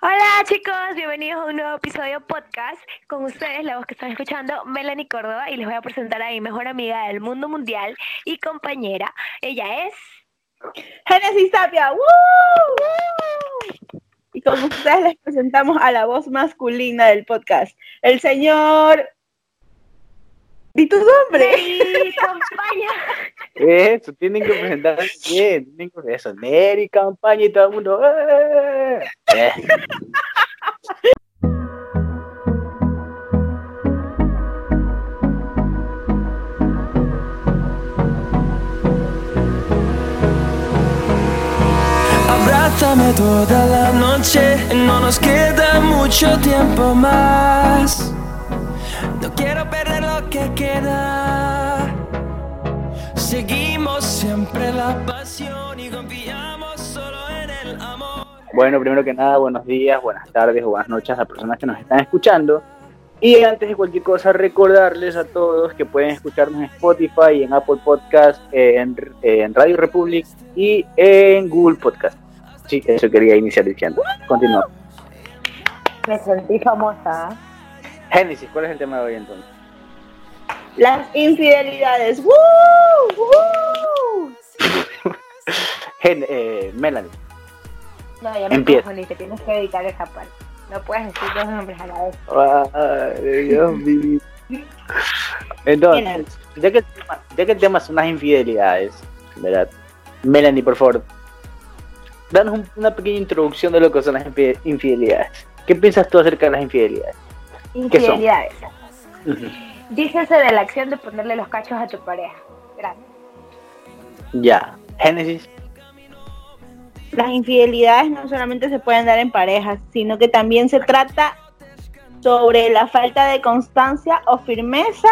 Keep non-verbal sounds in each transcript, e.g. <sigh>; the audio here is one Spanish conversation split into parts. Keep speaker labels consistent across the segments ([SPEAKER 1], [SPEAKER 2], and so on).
[SPEAKER 1] Hola chicos, bienvenidos a un nuevo episodio podcast. Con ustedes, la voz que están escuchando, Melanie Córdoba, y les voy a presentar a mi mejor amiga del mundo mundial y compañera. Ella es...
[SPEAKER 2] Genesis Tapia. ¡Woo! Y con ustedes les presentamos a la voz masculina del podcast, el señor... ¿Y tu nombre?
[SPEAKER 1] Neri Campaña.
[SPEAKER 3] Eso, tienen que presentar bien, tienen que eso, Neri, campaña y todo el mundo. ¡eh! Eh.
[SPEAKER 4] Abrázame toda la noche, no nos queda mucho tiempo más. No quiero perder lo que queda. Siempre la pasión y confiamos solo en el amor.
[SPEAKER 3] Bueno, primero que nada, buenos días, buenas tardes o buenas noches a las personas que nos están escuchando. Y antes de cualquier cosa, recordarles a todos que pueden escucharnos en Spotify, en Apple Podcast, en, en Radio Republic y en Google Podcast. Sí, eso quería iniciar diciendo. Continúa.
[SPEAKER 1] Me sentí famosa.
[SPEAKER 3] Génesis, ¿cuál es el tema de hoy entonces?
[SPEAKER 2] Las infidelidades. ¡Woo! ¡Woo!
[SPEAKER 3] Gen- eh, Melanie.
[SPEAKER 1] No, ya me
[SPEAKER 3] Empieza.
[SPEAKER 1] te tienes que editar esa parte. No puedes decir dos nombres a la vez.
[SPEAKER 3] Ay, Dios mío. Entonces, ya que, el tema, ya que el tema son las infidelidades, ¿verdad? Melanie, por favor, danos un- una pequeña introducción de lo que son las infi- infidelidades. ¿Qué piensas tú acerca de las infidelidades?
[SPEAKER 1] Infidelidades. Dícese de la acción de ponerle los cachos a tu pareja. Gracias.
[SPEAKER 3] Ya, Génesis.
[SPEAKER 2] Las infidelidades no solamente se pueden dar en parejas, sino que también se trata sobre la falta de constancia o firmeza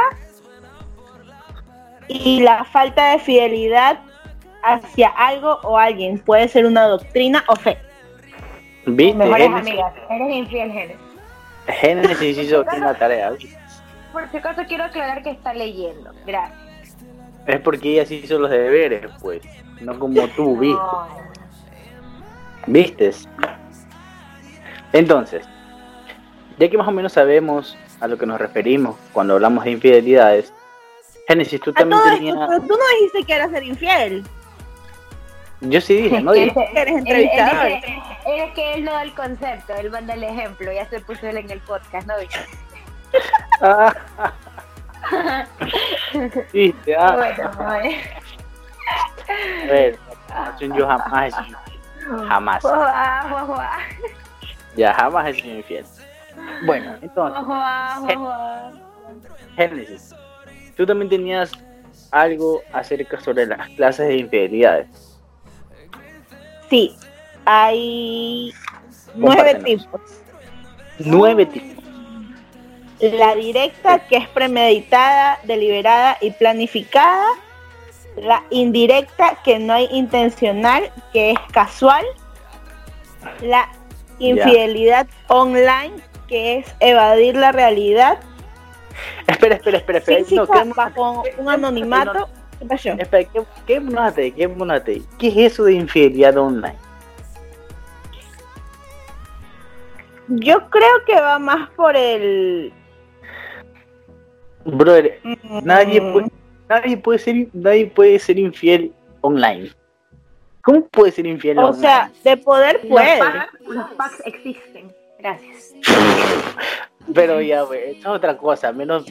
[SPEAKER 2] y la falta de fidelidad hacia algo o alguien. Puede ser una doctrina o fe.
[SPEAKER 3] ¿Viste?
[SPEAKER 1] Mejores
[SPEAKER 3] Génesis,
[SPEAKER 1] amigas. Eres infiel, Génesis.
[SPEAKER 3] Génesis hizo una tarea. ¿viste?
[SPEAKER 1] Por si acaso quiero aclarar que está leyendo. Gracias.
[SPEAKER 3] Es porque ella sí hizo los deberes, pues. No como tú, ¿viste?
[SPEAKER 1] No.
[SPEAKER 3] ¿Vistes? Entonces, ya que más o menos sabemos a lo que nos referimos cuando hablamos de infidelidades, Génesis, tú
[SPEAKER 2] A
[SPEAKER 3] también
[SPEAKER 2] todo esto,
[SPEAKER 3] tenías...
[SPEAKER 2] pero tú no dijiste que eras ser infiel.
[SPEAKER 3] Yo sí dije, ¿no? Dije,
[SPEAKER 2] Eres entrevistador.
[SPEAKER 1] Es que él no da el concepto, él manda el ejemplo, ya se puso él en el podcast, ¿no?
[SPEAKER 3] Ah, viste, ah,
[SPEAKER 1] Bueno, bueno.
[SPEAKER 3] yo jamás. Jamás. Ya, jamás he sido infiel. Bueno, entonces. Génesis, tú también tenías algo acerca sobre las clases de infidelidades.
[SPEAKER 2] Sí, hay nueve tipos.
[SPEAKER 3] Nueve tipos.
[SPEAKER 2] La directa, que es premeditada, deliberada y planificada. La indirecta, que no hay intencional, que es casual. La infidelidad online, que es evadir la realidad.
[SPEAKER 3] Espera, espera, espera, espera.
[SPEAKER 2] Física,
[SPEAKER 3] No, ¿qué-
[SPEAKER 2] bajo un anonimato. ¿Qué pasó?
[SPEAKER 3] Espera, ¿qué, qué monate? ¿Qué monate? ¿Qué es eso de infidelidad online?
[SPEAKER 2] Yo creo que va más por el...
[SPEAKER 3] Brother, nadie
[SPEAKER 2] Mm,
[SPEAKER 3] puede, nadie puede ser, nadie puede ser infiel online. ¿Cómo puede ser infiel
[SPEAKER 2] O
[SPEAKER 3] online?
[SPEAKER 2] sea, de poder
[SPEAKER 1] Los
[SPEAKER 2] puede.
[SPEAKER 1] packs, los packs existen. Gracias. <laughs>
[SPEAKER 3] Pero ya, güey, eso es otra cosa, menos.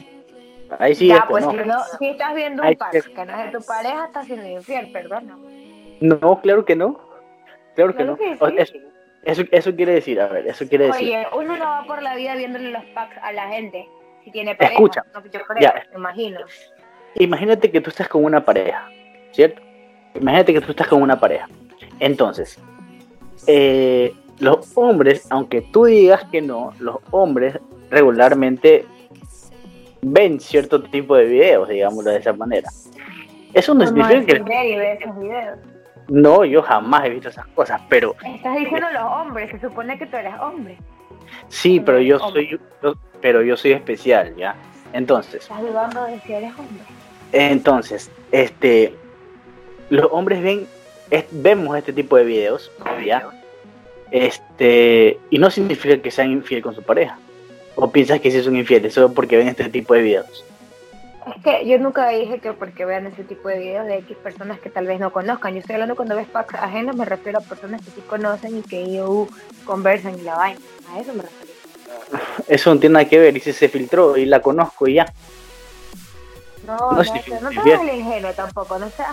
[SPEAKER 3] Ahí sí,
[SPEAKER 1] ya, pues
[SPEAKER 3] no.
[SPEAKER 1] si, no, si estás viendo un pack
[SPEAKER 3] que-
[SPEAKER 1] que no es de tu pareja, estás siendo infiel, perdona.
[SPEAKER 3] No, claro que no. Claro que no.
[SPEAKER 1] que
[SPEAKER 3] O-
[SPEAKER 1] sí.
[SPEAKER 3] Eso, eso, eso quiere decir, a ver, eso quiere decir.
[SPEAKER 1] Oye, uno no va por la vida viéndole los packs a la gente. Si tiene pareja.
[SPEAKER 3] Escucha,
[SPEAKER 1] No, yo creo,
[SPEAKER 3] ya.
[SPEAKER 1] imagino.
[SPEAKER 3] Imagínate que tú estás con una pareja, ¿cierto? Imagínate que tú estás con una pareja. Entonces, eh, los hombres, aunque tú digas que no, los hombres regularmente ven cierto tipo de videos, digámoslo de esa manera. Eso no significa
[SPEAKER 1] el
[SPEAKER 3] que...
[SPEAKER 1] Esos videos.
[SPEAKER 3] No, yo jamás he visto esas cosas, pero
[SPEAKER 1] Estás diciendo los hombres, se supone que tú eres hombre.
[SPEAKER 3] sí, pero yo soy, yo- pero yo soy especial, ¿ya? Entonces,
[SPEAKER 1] Estás dudando de si eres hombre.
[SPEAKER 3] Entonces, este, los hombres ven, es- vemos este tipo de videos, ¿ya? Este, y no significa que sean infiel con su pareja. ¿O piensas que sí son infieles solo porque ven este tipo de videos?
[SPEAKER 1] Es que yo nunca dije que porque vean ese tipo de videos de X personas que tal vez no conozcan. Yo estoy hablando cuando ves packs ajenos, me refiero a personas que sí conocen y que ellos conversan y la vaina. A eso me refiero.
[SPEAKER 3] Eso no tiene nada que ver. Y si se filtró y la conozco y ya.
[SPEAKER 1] No,
[SPEAKER 3] No
[SPEAKER 1] no,
[SPEAKER 3] es
[SPEAKER 1] no, seas el ingenuo tampoco, no seas,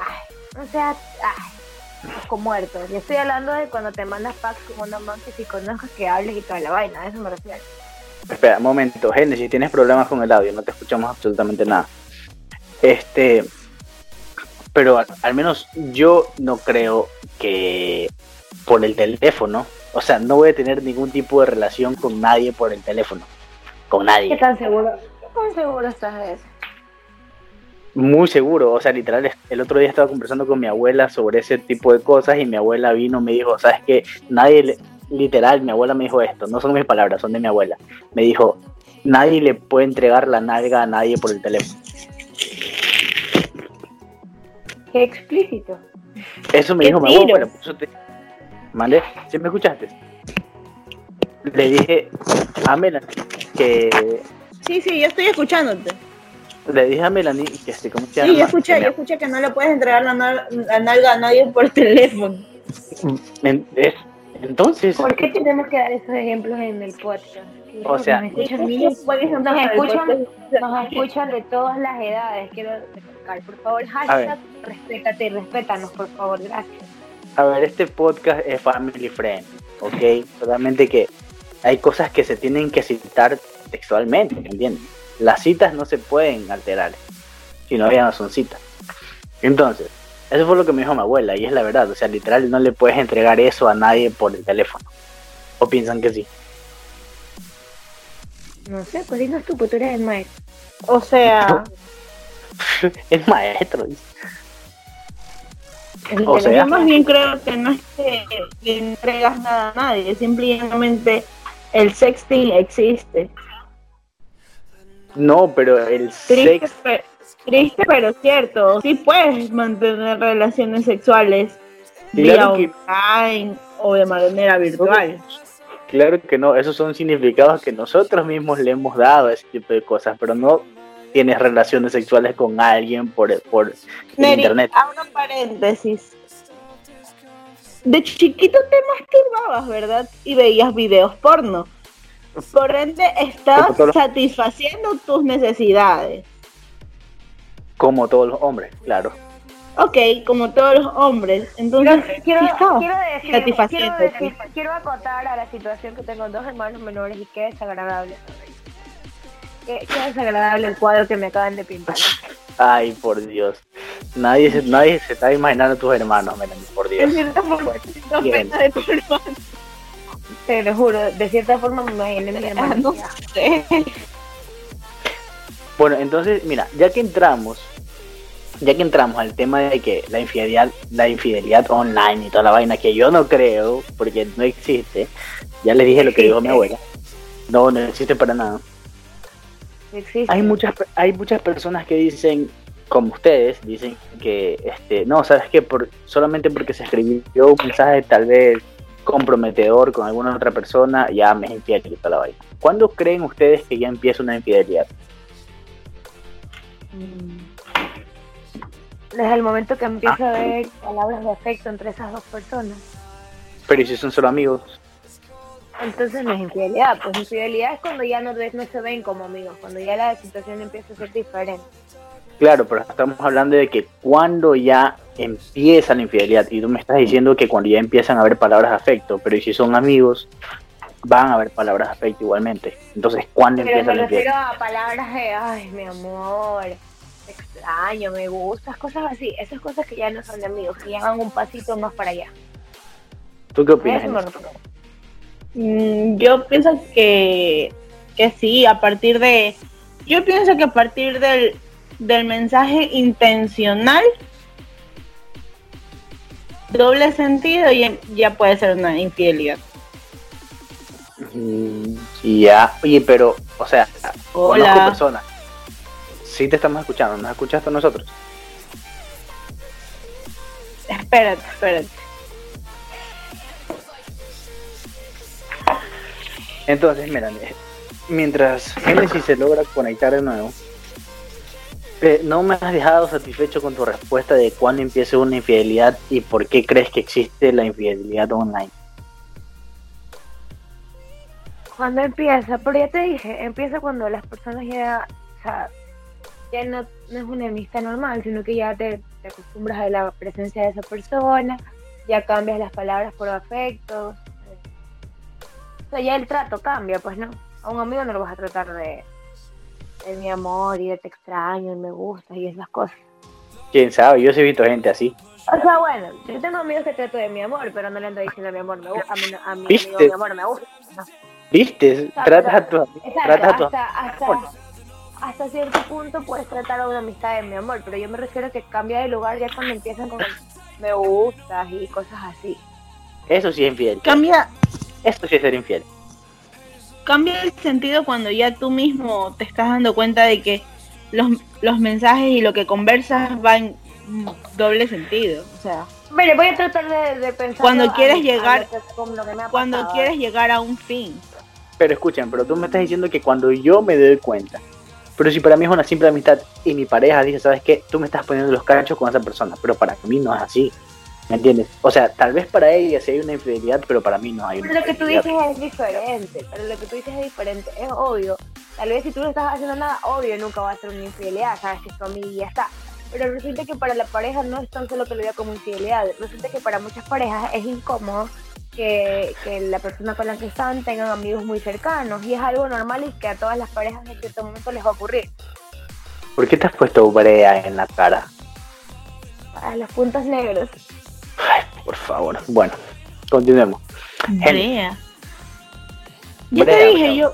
[SPEAKER 1] ay, no seas, ay, con muerto. Yo estoy hablando de cuando te mandas packs con una man que si conozcas que hables y toda la vaina, a eso me refiero.
[SPEAKER 3] Espera, un momento, Genesis, tienes problemas con el audio, no te escuchamos absolutamente nada. Este, pero al, al menos yo no creo que por el teléfono, o sea, no voy a tener ningún tipo de relación con nadie por el teléfono, con
[SPEAKER 1] ¿Qué
[SPEAKER 3] nadie,
[SPEAKER 1] tan seguro, qué tan seguro estás de eso?
[SPEAKER 3] muy seguro, o sea, literal, el otro día estaba conversando con mi abuela sobre ese tipo de cosas y mi abuela vino y me dijo, sabes que nadie, le- literal, mi abuela me dijo esto, no son mis palabras, son de mi abuela, me dijo, nadie le puede entregar la nalga a nadie por el teléfono.
[SPEAKER 1] Qué explícito.
[SPEAKER 3] Eso me
[SPEAKER 2] ¡Qué
[SPEAKER 3] dijo mi abuela,
[SPEAKER 2] tiros!
[SPEAKER 3] por eso te... ¿Mande? ¿Sí me escuchaste? Le dije a Melanie que...
[SPEAKER 2] Sí, sí, yo estoy escuchándote.
[SPEAKER 3] Le dije a Melanie que ¿cómo se
[SPEAKER 2] Sí, yo escuché,
[SPEAKER 3] Que
[SPEAKER 2] yo escuché que no le puedes entregar la, nal- la nalga a nadie por <laughs> teléfono.
[SPEAKER 3] me- en- es- entonces,
[SPEAKER 1] ¿Por qué tenemos que dar esos ejemplos en el podcast?
[SPEAKER 3] O sea-
[SPEAKER 1] nos escuchan niños,
[SPEAKER 2] ejemplo
[SPEAKER 1] nos escuchan,
[SPEAKER 2] podcast.
[SPEAKER 1] nos escuchan de todas las edades, quiero recalcar, por favor, hashtag respétate y respétanos, por favor, gracias.
[SPEAKER 3] A ver, este podcast es family friend, ¿ok? Solamente que hay cosas que se tienen que citar textualmente, ¿me entiendes? Las citas no se pueden alterar, si no, ya no son citas. Entonces, eso fue lo que me dijo mi abuela, y es la verdad, o sea, literal, no le puedes entregar eso a nadie por el teléfono. ¿O piensan que sí?
[SPEAKER 1] No sé, pues dinos tú, pues tú eres el maestro.
[SPEAKER 2] O sea, <laughs>
[SPEAKER 3] es maestro, dice. O sea-
[SPEAKER 2] yo más bien creo que no es que le entregas nada a nadie, simplemente el sexting existe.
[SPEAKER 3] No, pero el
[SPEAKER 2] Triste,
[SPEAKER 3] sex,
[SPEAKER 2] pe- triste pero cierto. Sí puedes mantener relaciones sexuales
[SPEAKER 3] Claro
[SPEAKER 2] vía online o de manera virtual.
[SPEAKER 3] claro que no, esos son significados que nosotros mismos le hemos dado a ese tipo de cosas, pero no tienes relaciones sexuales con alguien por, por internet.
[SPEAKER 2] abro paréntesis. De chiquito te masturbabas, ¿verdad? Y veías videos porno. Por ende, estabas satisfaciendo tus necesidades.
[SPEAKER 3] Como todos los hombres, claro.
[SPEAKER 2] Ok, como todos los hombres. Entonces,
[SPEAKER 1] Quiero,
[SPEAKER 2] sí estabas
[SPEAKER 1] quiero decir, quiero, decir, quiero acotar a la situación que tengo dos hermanos menores y qué desagradable. Qué, qué desagradable el cuadro que me acaban de pintar.
[SPEAKER 3] Ay, por Dios. Nadie se, nadie se está imaginando tus hermanos, Melanie, por
[SPEAKER 2] De
[SPEAKER 3] Dios.
[SPEAKER 2] cierta forma, no de tu hermano.
[SPEAKER 1] Te lo juro, de cierta forma me imaginé mi hermano.
[SPEAKER 3] Bueno, entonces, mira, ya que entramos, ya que entramos al tema de que la infidelidad, la infidelidad online y toda la vaina, que yo no creo, porque no existe, ya les dije lo que dijo mi abuela. No, no existe para nada.
[SPEAKER 1] Existe.
[SPEAKER 3] Hay muchas, hay muchas personas que dicen, como ustedes, dicen que, este, no, sabes que por, solamente porque se escribió un mensaje tal vez comprometedor con alguna otra persona, ya me es infiel y toda la vaina. ¿Cuándo creen ustedes que ya empieza una infidelidad?
[SPEAKER 1] Desde el momento que empiezo a ver palabras de afecto entre esas dos personas.
[SPEAKER 3] Pero ¿y si son solo amigos?
[SPEAKER 1] Entonces no es infidelidad, pues infidelidad es cuando ya no, no se ven como amigos, cuando ya la situación empieza a ser diferente.
[SPEAKER 3] Claro, pero estamos hablando de que cuando ya empieza la infidelidad, y tú me estás diciendo que cuando ya empiezan a haber palabras de afecto, pero ¿y si son amigos? Van a haber palabras de afecto igualmente. Entonces, ¿cuándo
[SPEAKER 1] Pero
[SPEAKER 3] empieza
[SPEAKER 1] me
[SPEAKER 3] la infidelidad?
[SPEAKER 1] refiero a palabras de, ay, mi amor, te extraño, me gustas, cosas así. Esas cosas que ya no son de amigos, que ya van un pasito más para allá.
[SPEAKER 3] ¿Tú qué opinas?
[SPEAKER 2] Yo pienso que, que sí, a partir de... Yo pienso que a partir del, del mensaje intencional, doble sentido, ya, ya puede ser una infidelidad.
[SPEAKER 3] Mm, ya, oye, pero, o sea, conozco
[SPEAKER 2] Hola.
[SPEAKER 3] personas. Sí te estamos escuchando, ¿nos escuchaste a nosotros?
[SPEAKER 2] Espérate, espérate.
[SPEAKER 3] Entonces, mira, eh, mientras Genesis se logra conectar de nuevo, eh, no me has dejado satisfecho con tu respuesta de cuándo empieza una infidelidad y por qué crees que existe la infidelidad online.
[SPEAKER 1] Cuando empieza, pero ya te dije, empieza cuando las personas ya, o sea, ya no, no es una amistad normal, sino que ya te, acostumbras a la presencia de esa persona, ya cambias las palabras por afecto. O sea, ya el trato cambia, pues no. A un amigo no lo vas a tratar de, de mi amor y de te extraño y me gusta y esas cosas.
[SPEAKER 3] Quién sabe, yo sí he visto gente así.
[SPEAKER 1] O sea, bueno, yo tengo amigos que trato de mi amor, pero no le ando diciendo mi amor me gusta, a mi, a mi
[SPEAKER 3] ¿Viste?
[SPEAKER 1] amigo mi amor me gusta. no.
[SPEAKER 3] ¿Viste?
[SPEAKER 1] sea,
[SPEAKER 3] Tratas a
[SPEAKER 1] Exacto,
[SPEAKER 3] tratas a
[SPEAKER 1] hasta, hasta, hasta cierto punto puedes tratar a una amistad de mi amor, pero yo me refiero a que cambia de lugar ya cuando empiezan con el me gustas y cosas así.
[SPEAKER 3] Eso sí es infiel.
[SPEAKER 2] Cambia,
[SPEAKER 3] Esto sí es ser infiel.
[SPEAKER 2] cambia el sentido cuando ya tú mismo te estás dando cuenta de que los, los mensajes y lo que conversas van en doble sentido. O sea,
[SPEAKER 1] Mire, voy a tratar de, de pensar.
[SPEAKER 2] Cuando quieres llegar-
[SPEAKER 1] con lo que me ha
[SPEAKER 2] cuando
[SPEAKER 1] pasado.
[SPEAKER 2] quieres llegar a un fin.
[SPEAKER 3] Pero escuchen, pero tú me estás diciendo que cuando yo me doy cuenta, pero si para mí es una simple amistad y mi pareja dice, ¿sabes qué? Tú me estás poniendo los cachos con esa persona, pero para mí no es así. ¿Me entiendes? O sea, tal vez para ella sí hay una infidelidad, pero para mí no hay una
[SPEAKER 1] Pero lo que tú dices es diferente, pero lo que tú dices es diferente, es obvio. Tal vez si tú no estás haciendo nada, obvio nunca va a ser una infidelidad, sabes que es tu amiga y ya está. Pero resulta que para la pareja no es tan solo que lo vea como infidelidad, resulta que para muchas parejas es incómodo que, que la persona con la que están tengan amigos muy cercanos y es algo normal y que a todas las parejas en cierto momento les va a ocurrir.
[SPEAKER 3] ¿Por qué te has puesto brea en la cara?
[SPEAKER 1] A los puntos negros.
[SPEAKER 3] Ay, por favor. Bueno, continuemos.
[SPEAKER 2] Brea. Yo
[SPEAKER 3] Brea,
[SPEAKER 2] te dije, yo.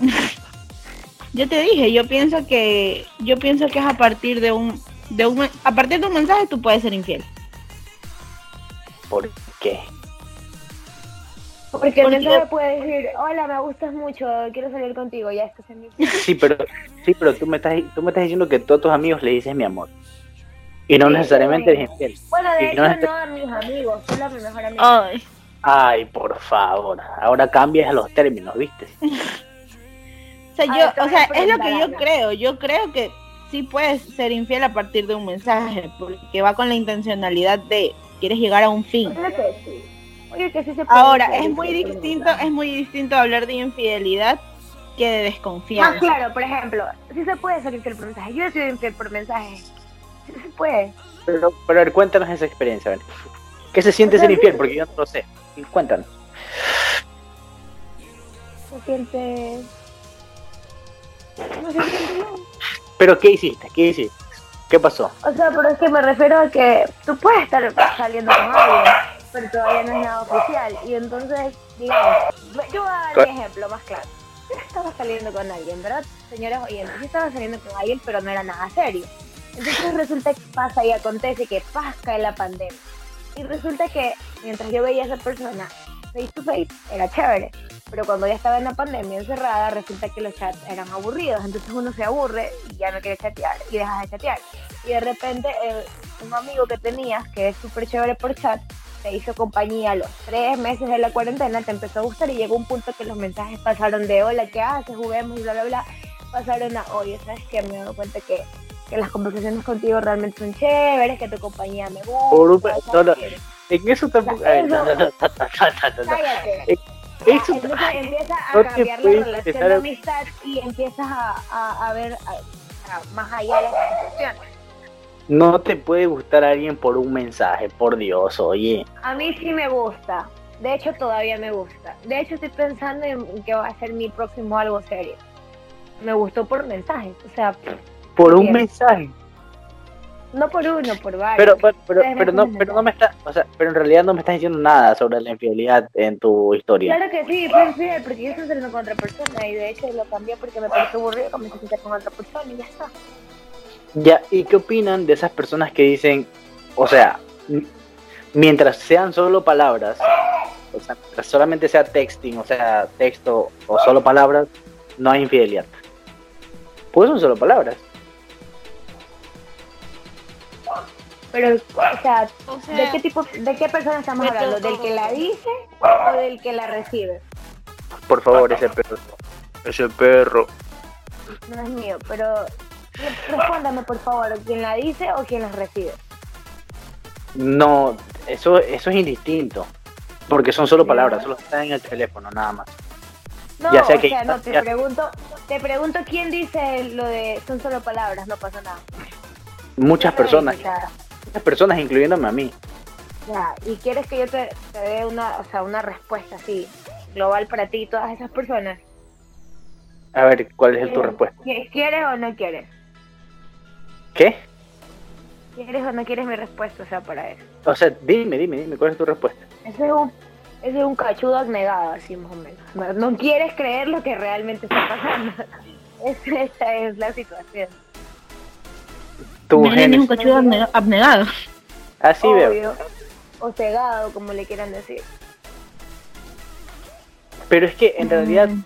[SPEAKER 2] <laughs> yo te dije, yo pienso que. Yo pienso que es a partir de un. De un a partir de un mensaje tú puedes ser infiel.
[SPEAKER 3] ¿Por qué?
[SPEAKER 1] Porque el mensaje puede decir, hola, me gustas mucho, quiero salir contigo, ya estás en mi
[SPEAKER 3] Sí, pero, sí, pero tú me estás, tú me estás diciendo que todos tus amigos le dices mi amor. Y no necesariamente eres infiel.
[SPEAKER 1] Bueno, de
[SPEAKER 3] Y
[SPEAKER 1] hecho
[SPEAKER 3] no es-
[SPEAKER 1] no a mis amigos, solo a mi mejor amigo.
[SPEAKER 2] Ay.
[SPEAKER 3] Ay, por favor. Ahora cambias los términos, ¿viste? <laughs>
[SPEAKER 2] O sea, yo, o sea, es lo que yo creo. Yo creo que sí puedes ser infiel a partir de un mensaje, porque va con la intencionalidad de quieres llegar a un fin.
[SPEAKER 1] Oye que sí. Oye que sí se puede
[SPEAKER 2] Ahora, es muy distinto, es muy distinto hablar de infidelidad que de
[SPEAKER 1] Más
[SPEAKER 2] desconfianza.
[SPEAKER 1] claro, por ejemplo, sí se puede ser infiel por mensaje. Yo he sido infiel por mensaje. Sí <laughs> se puede.
[SPEAKER 3] Pero, pero a ver, cuéntanos esa experiencia, ver. ¿Qué se siente
[SPEAKER 1] O sea,
[SPEAKER 3] ser infiel? Porque yo no lo sé. Cuéntanos.
[SPEAKER 1] Se siente... No se siente bien.
[SPEAKER 3] ¿Pero qué hiciste? ¿Qué hiciste? ¿Qué pasó?
[SPEAKER 1] O sea, pero es que me refiero a que tú puedes estar saliendo con alguien, pero todavía no es nada oficial. Y entonces, digamos, yo voy a dar un ejemplo más claro. Yo estaba saliendo con alguien, ¿verdad? Señores oyentes, yo estaba saliendo con alguien, pero no era nada serio. Entonces resulta que pasa y acontece que pasa cae la pandemia. Y resulta que mientras yo veía a esa persona face to face, era chévere. Pero cuando ya estaba en la pandemia encerrada, resulta que los chats eran aburridos. Entonces uno se aburre y ya no quiere chatear y dejas de chatear. Y de repente eh, un amigo que tenías, que es súper chévere por chat, te hizo compañía a los tres meses de la cuarentena, te empezó a gustar y llegó un punto que los mensajes pasaron de hola, ¿qué haces? Juguemos y bla, bla, bla. Pasaron a, oye, ¿sabes qué? Me dado cuenta que, que las conversaciones contigo realmente son chéveres, que tu compañía me gusta. ¿sabes
[SPEAKER 3] no, no. En eso tampoco. a ver, no, no, no, no, no, no, no.
[SPEAKER 1] Cállate.
[SPEAKER 3] Eso
[SPEAKER 1] Entonces empieza a cambiar la relación de amistad y empiezas a, ver más allá de las situaciones.
[SPEAKER 3] no te puede gustar a alguien por un mensaje, por Dios, oye.
[SPEAKER 1] A mí sí me gusta. De hecho, todavía me gusta. De hecho, estoy pensando en que va a ser mi próximo algo serio. Me gustó por mensajes. O sea,
[SPEAKER 3] Por un mensaje.
[SPEAKER 1] no por uno, por varios.
[SPEAKER 3] Pero, pero, pero, pero no, pero no me está, o sea, pero en realidad no me estás diciendo nada sobre la infidelidad en tu historia.
[SPEAKER 1] Claro que sí, fue infiel, porque yo estoy saliendo con otra persona y de hecho lo cambié porque me pareció aburrido comencé a con otra persona y ya está.
[SPEAKER 3] Ya, ¿y qué opinan de esas personas que dicen, o sea, mientras sean solo palabras, o sea, mientras solamente sea texting, o sea, texto o solo palabras, no hay infidelidad? Pues son solo palabras.
[SPEAKER 1] Pero, o sea,
[SPEAKER 2] O
[SPEAKER 1] ¿de
[SPEAKER 2] sea,
[SPEAKER 1] qué tipo, de qué persona estamos hablando? ¿Del que la dice o del que la recibe?
[SPEAKER 3] Por favor, ese perro. Ese perro.
[SPEAKER 1] No es mío, pero respóndame por favor, ¿quién la dice o quién la recibe?
[SPEAKER 3] No, eso, eso es indistinto. Porque son solo palabras, solo están en el teléfono, nada más.
[SPEAKER 1] No,
[SPEAKER 3] Ya sé
[SPEAKER 1] o
[SPEAKER 3] que-
[SPEAKER 1] sea, no, te
[SPEAKER 3] ya-
[SPEAKER 1] pregunto, te pregunto quién dice lo de son solo palabras, no pasa nada.
[SPEAKER 3] Muchas
[SPEAKER 1] ¿Quién lo
[SPEAKER 3] personas,
[SPEAKER 1] dice?
[SPEAKER 3] Muchas personas, incluyéndome a mí.
[SPEAKER 1] Ya, y quieres que yo te, te dé una, o sea, una respuesta así, global para ti y todas esas personas.
[SPEAKER 3] A ver, ¿cuál es tu respuesta?
[SPEAKER 1] ¿Qui- ¿Quieres o no quieres?
[SPEAKER 3] ¿Qué?
[SPEAKER 1] ¿Quieres o no quieres mi respuesta? O sea, para eso.
[SPEAKER 3] O sea, dime, dime, dime, ¿cuál es tu respuesta?
[SPEAKER 1] Ese es un, ese es un cachudo abnegado, así más o menos. No, no quieres creer lo que realmente está pasando. <laughs> Esa es la situación.
[SPEAKER 3] Tu
[SPEAKER 2] Miren, es un cachudo abne- abnegado.
[SPEAKER 3] Así veo.
[SPEAKER 1] O cegado, como le quieran decir.
[SPEAKER 3] Pero es que en realidad,
[SPEAKER 1] un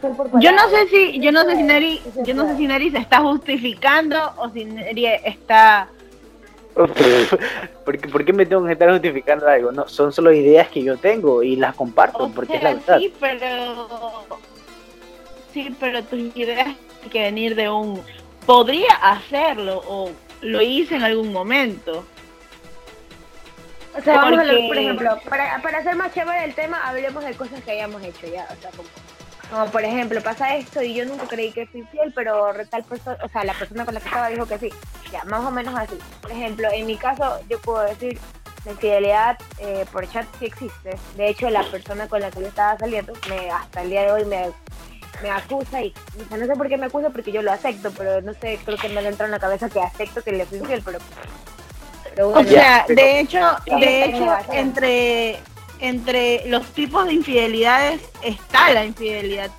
[SPEAKER 1] ser por
[SPEAKER 2] Yo no sé si, yo no sé si Neri, yo no sé si Neri se está justificando o si Neri está <laughs>
[SPEAKER 3] ¿por qué, por qué me tengo que estar justificando algo? No, son solo ideas que yo tengo y las comparto
[SPEAKER 2] O
[SPEAKER 3] porque es la verdad.
[SPEAKER 2] Sí, pero sí, pero tus ideas que venir de un podría hacerlo o lo hice en algún momento.
[SPEAKER 1] O sea, vamos a hablar, por ejemplo, para, para hacer más chévere el tema, hablemos de cosas que hayamos hecho ya. O sea, como, como por ejemplo, pasa esto y yo nunca creí que fui fiel, pero tal persona, o sea, la persona con la que estaba dijo que sí. Ya, más o menos así. Por ejemplo, en mi caso, yo puedo decir, la infidelidad eh, por chat sí existe. De hecho, la persona con la que yo estaba saliendo, me, hasta el día de hoy me, me acusa y, o sea, no sé por qué me acusa porque yo lo acepto, pero no sé, creo que me entra en la cabeza que acepto que le fui fiel, pero... pero
[SPEAKER 2] O sea,
[SPEAKER 3] pero-
[SPEAKER 2] de hecho, de hecho, entre entre los tipos de infidelidades está la infidelidad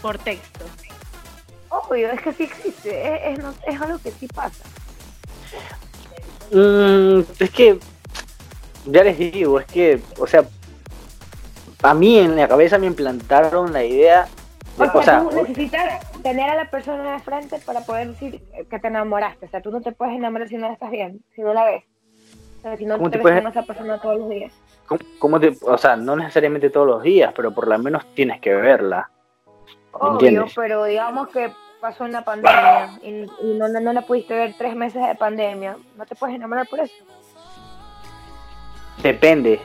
[SPEAKER 2] por texto.
[SPEAKER 1] Obvio, es que sí existe, es, es, no- es algo que sí pasa.
[SPEAKER 3] Mm, es que, ya les digo, es que, o sea, a mí en la cabeza me implantaron la idea de,
[SPEAKER 1] O
[SPEAKER 3] o
[SPEAKER 1] sea,
[SPEAKER 3] sea,
[SPEAKER 1] tú necesitas tener a la persona de frente para poder decir que te enamoraste. O sea, tú no te puedes enamorar si no la estás bien, si no la ves. O sea, si no
[SPEAKER 3] ¿Cómo
[SPEAKER 1] te
[SPEAKER 3] te
[SPEAKER 1] ves
[SPEAKER 3] puedes-
[SPEAKER 1] con esa persona todos los días.
[SPEAKER 3] ¿cómo, cómo te, o sea, no necesariamente todos los días, pero por lo menos tienes que verla.
[SPEAKER 1] Obvio,
[SPEAKER 3] ¿Entiendes?
[SPEAKER 1] pero digamos que pasó una pandemia y, y no, no, no la pudiste ver tres meses de pandemia. No te puedes enamorar por eso.
[SPEAKER 3] Depende.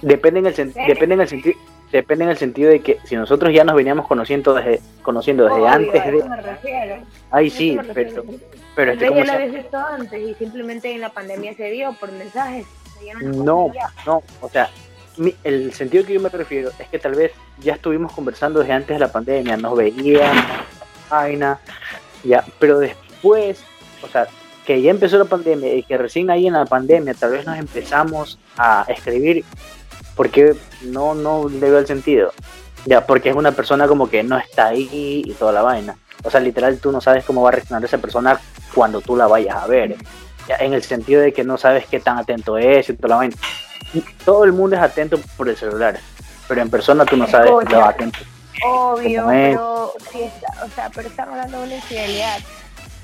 [SPEAKER 3] Depende en el, sen- depende en el sentido depende en el sentido de que si nosotros ya nos veníamos conociendo desde conociendo desde
[SPEAKER 1] Obvio,
[SPEAKER 3] antes
[SPEAKER 1] a
[SPEAKER 3] de
[SPEAKER 1] me refiero.
[SPEAKER 3] ay
[SPEAKER 1] eso
[SPEAKER 3] sí
[SPEAKER 1] me refiero.
[SPEAKER 3] pero pero es que
[SPEAKER 1] Tal vez
[SPEAKER 3] como
[SPEAKER 1] ya lo
[SPEAKER 3] se-
[SPEAKER 1] habías visto antes y simplemente en la pandemia se dio por mensajes.
[SPEAKER 3] no no o sea mi- el sentido que yo me refiero es que tal vez ya estuvimos conversando desde antes de la pandemia nos veíamos vaina ya pero después o sea que ya empezó la pandemia y que recién ahí en la pandemia tal vez nos empezamos a escribir porque no no le veo el sentido. Ya porque es una persona como que no está ahí y toda la vaina. O sea literal tú no sabes cómo va a reaccionar esa persona cuando tú la vayas a ver. Ya, en el sentido de que no sabes qué tan atento es y toda la vaina. Todo el mundo es atento por el celular pero en persona tú no sabes lo atento
[SPEAKER 1] Obvio, pero sí está, o sea, pero estamos hablando de una infidelidad.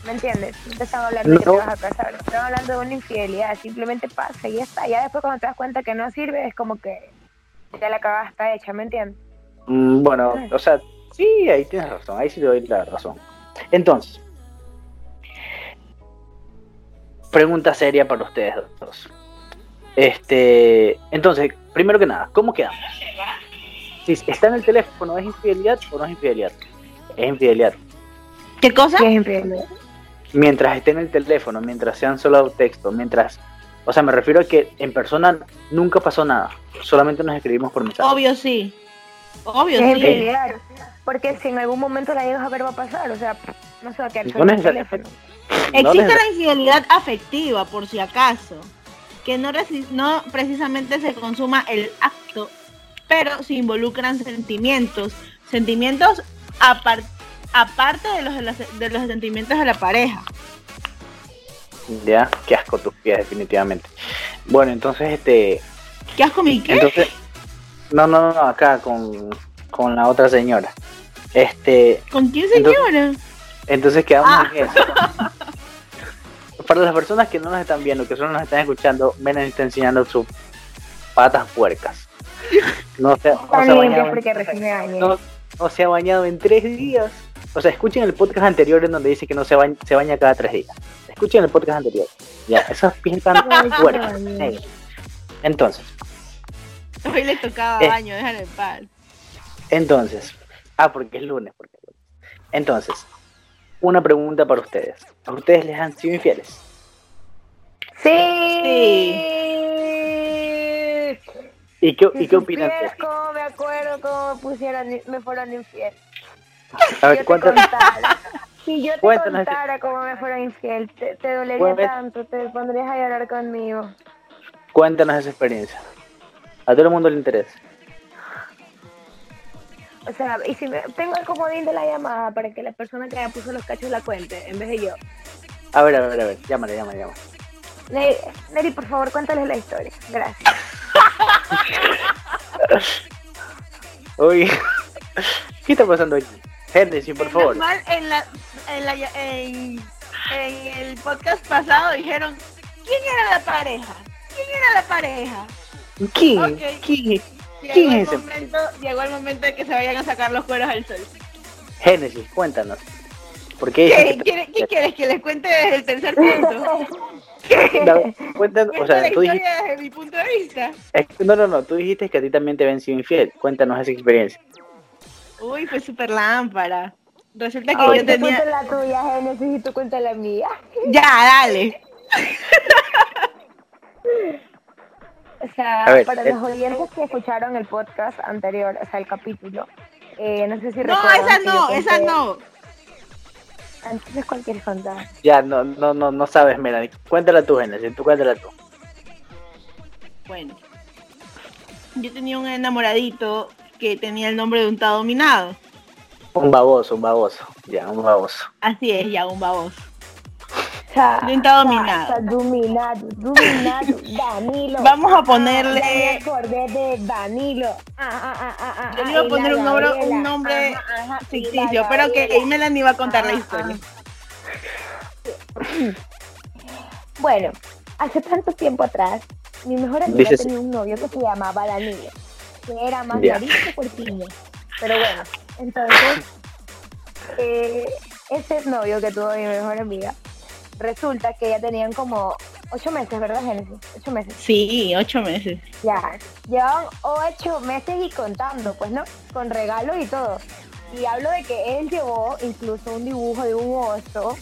[SPEAKER 1] ¿Me entiendes? No te están hablando de que
[SPEAKER 3] No.
[SPEAKER 1] te vas a casar, hablando de una infidelidad, simplemente pasa y ya está. Ya después cuando te das cuenta que no sirve, es como que ya la cagada está hecha, ¿me entiendes?
[SPEAKER 3] Mm, bueno, o sea, sí, ahí tienes razón, ahí sí te doy la razón. Entonces, pregunta seria para ustedes dos. Este, entonces, primero que nada, ¿cómo quedamos? Si está en el teléfono, ¿es infidelidad o no es infidelidad? Es infidelidad.
[SPEAKER 2] ¿Qué cosa?
[SPEAKER 1] Sí, es infidelidad.
[SPEAKER 3] Mientras esté en el teléfono, mientras sean solo texto, mientras... O sea, me refiero a que en persona nunca pasó nada, solamente nos escribimos por mensaje.
[SPEAKER 2] Obvio sí. Obvio
[SPEAKER 1] Es
[SPEAKER 2] sí.
[SPEAKER 1] Porque si en algún momento la llegas a ver va a pasar, o sea, no se va a quedar
[SPEAKER 3] No
[SPEAKER 1] solo en el teléfono.
[SPEAKER 3] No
[SPEAKER 2] Existe la infidelidad afectiva, por si acaso, que no, no precisamente se consuma el acto, pero se involucran sentimientos, sentimientos apar- aparte de los, de los de los sentimientos de la pareja.
[SPEAKER 3] Ya, qué asco tus pies, definitivamente. Bueno, entonces, este,
[SPEAKER 2] ¿Qué asco mi qué?
[SPEAKER 3] entonces, no, no, no, acá con, con la otra señora. Este,
[SPEAKER 2] ¿Con quién
[SPEAKER 3] entonces-
[SPEAKER 2] señora?
[SPEAKER 3] entonces quedamos
[SPEAKER 2] Ah.
[SPEAKER 3] en eso. <laughs> Para las personas que no nos están viendo, que solo nos están escuchando, Menem está enseñando sus patas puercas. No se, no se ha bañado en- no se ha bañado en tres días. O sea, escuchen el podcast anterior en donde dice que no se baña, se baña cada tres días. Escuchen el podcast anterior. Ya, esas <laughs> fuertes.
[SPEAKER 1] baño.
[SPEAKER 3] negras. Entonces,
[SPEAKER 2] Hoy le tocaba
[SPEAKER 3] Eh.
[SPEAKER 2] baño, déjalo en paz.
[SPEAKER 3] entonces. Ah, porque es lunes. Porque es lunes. Entonces, una pregunta para ustedes. ¿A ustedes les han sido infieles?
[SPEAKER 1] Sí.
[SPEAKER 3] ¿Y qué, y qué opinan?
[SPEAKER 1] me acuerdo cómo me pusieron, me fueron infiel.
[SPEAKER 3] A ver, cuéntanos.
[SPEAKER 1] si yo te
[SPEAKER 3] Cuéntanos.
[SPEAKER 1] contara cómo me fueron infiel, te, te dolería
[SPEAKER 3] Cuént-
[SPEAKER 1] tanto, te pondrías a llorar conmigo.
[SPEAKER 3] Cuéntanos esa experiencia. A todo el mundo le interesa.
[SPEAKER 1] O sea, y si me, tengo el comodín de la llamada para que la persona que me puso los cachos la cuente, en vez de yo.
[SPEAKER 3] A ver, a ver, a ver. Llámale, llámale, llámale.
[SPEAKER 1] Neri, Neri, por favor, cuéntales la historia. Gracias. <laughs>
[SPEAKER 3] Oye, ¿qué está pasando aquí? Génesis, por favor.
[SPEAKER 2] mal, en, la, en, la, en, en el podcast pasado dijeron, ¿quién era la pareja? ¿Quién era la pareja?
[SPEAKER 3] ¿Quién?
[SPEAKER 2] Ok.
[SPEAKER 3] ¿Quién?
[SPEAKER 2] Llegó
[SPEAKER 3] ¿Quién
[SPEAKER 2] el
[SPEAKER 3] es ese?
[SPEAKER 2] momento, llegó el momento de que se vayan a sacar los cueros al sol.
[SPEAKER 3] Génesis, cuéntanos. ¿Por qué?
[SPEAKER 2] ¿Qué,
[SPEAKER 3] dices que-
[SPEAKER 2] qué quieres que les cuente desde el tercer punto? <laughs>
[SPEAKER 3] No, cuéntanos, o
[SPEAKER 2] la
[SPEAKER 3] sea, tú dijiste,
[SPEAKER 2] desde mi punto de vista.
[SPEAKER 3] es que- no, no, no, tú dijiste que a ti también te habían sido infiel. Cuéntanos esa experiencia.
[SPEAKER 2] Uy, fue súper lámpara. Resulta que yo tenía...
[SPEAKER 1] cuenta la tuya, Génesis, y tú cuenta la mía.
[SPEAKER 2] Ya, dale. <laughs>
[SPEAKER 1] O sea,
[SPEAKER 3] ver,
[SPEAKER 1] para
[SPEAKER 3] eh.
[SPEAKER 1] los oyentes que escucharon el podcast anterior, o sea, el capítulo, eh, no sé si
[SPEAKER 2] No,
[SPEAKER 1] recuerdan
[SPEAKER 2] esa no, esa no.
[SPEAKER 1] Entonces, ¿cuál quieres contar?
[SPEAKER 3] Ya, no, no, no, no sabes, Melanie. Cuéntala tú, Génesis, tú cuéntala tú.
[SPEAKER 2] Bueno, yo tenía un enamoradito que tenía el nombre de un tal dominado.
[SPEAKER 3] Un baboso, un baboso. Ya, un baboso.
[SPEAKER 2] Así es, ya un baboso. De un tal dominado.
[SPEAKER 1] sa- dominado, dominado, <laughs> Danilo.
[SPEAKER 2] Vamos a
[SPEAKER 1] Ah,
[SPEAKER 2] ponerle-
[SPEAKER 1] ya me acordé de Danilo. Ah, ah, ah, ah, ah,
[SPEAKER 2] Yo le
[SPEAKER 1] ah,
[SPEAKER 2] iba a poner
[SPEAKER 1] la
[SPEAKER 2] un nombre,
[SPEAKER 1] Gabriela.
[SPEAKER 2] un nombre
[SPEAKER 1] Ajá, la
[SPEAKER 2] ficticio, pero que
[SPEAKER 1] Gabriela.
[SPEAKER 2] Melanie iba a contar la historia. <clears throat>
[SPEAKER 1] Bueno, hace tanto tiempo atrás, mi mejor amiga
[SPEAKER 3] Dices-
[SPEAKER 1] tenía un novio que se llamaba Danilo, que era más
[SPEAKER 3] Ya.
[SPEAKER 1] nariz que. Pero bueno, entonces, <laughs> eh, ese novio que tuvo mi mejor amiga, resulta que ya tenían como ocho meses, ¿verdad, Génesis? Ocho meses.
[SPEAKER 2] Sí, ocho meses.
[SPEAKER 1] Ya, llevan ocho meses y contando, pues, ¿no? Con regalo y todo. Y hablo de que él llevó incluso un dibujo de un oso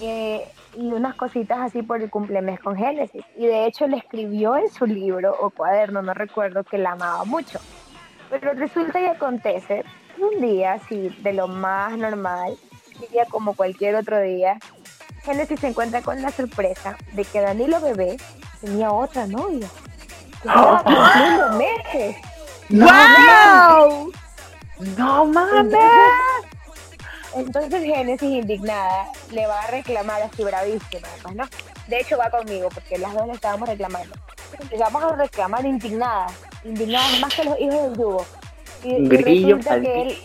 [SPEAKER 1] eh, y unas cositas así por el cumplemes con Génesis. Y de hecho le escribió en su libro o cuaderno, no recuerdo, que la amaba mucho. Pero resulta y acontece que un día, así, de lo más normal, un día como cualquier otro día, Génesis se encuentra con la sorpresa de que Danilo Bebé tenía otra novia. Que estaba cumpliendo meses.
[SPEAKER 2] ¡Wow!
[SPEAKER 3] ¡No mames!
[SPEAKER 1] Entonces, entonces Génesis, indignada, le va a reclamar así bravísima, pues, ¿no? De hecho va conmigo, porque las dos le estábamos reclamando. Empezamos a reclamar indignadas, indignadas más que los hijos del yugo. Y, y
[SPEAKER 3] Grillo
[SPEAKER 1] resulta que él,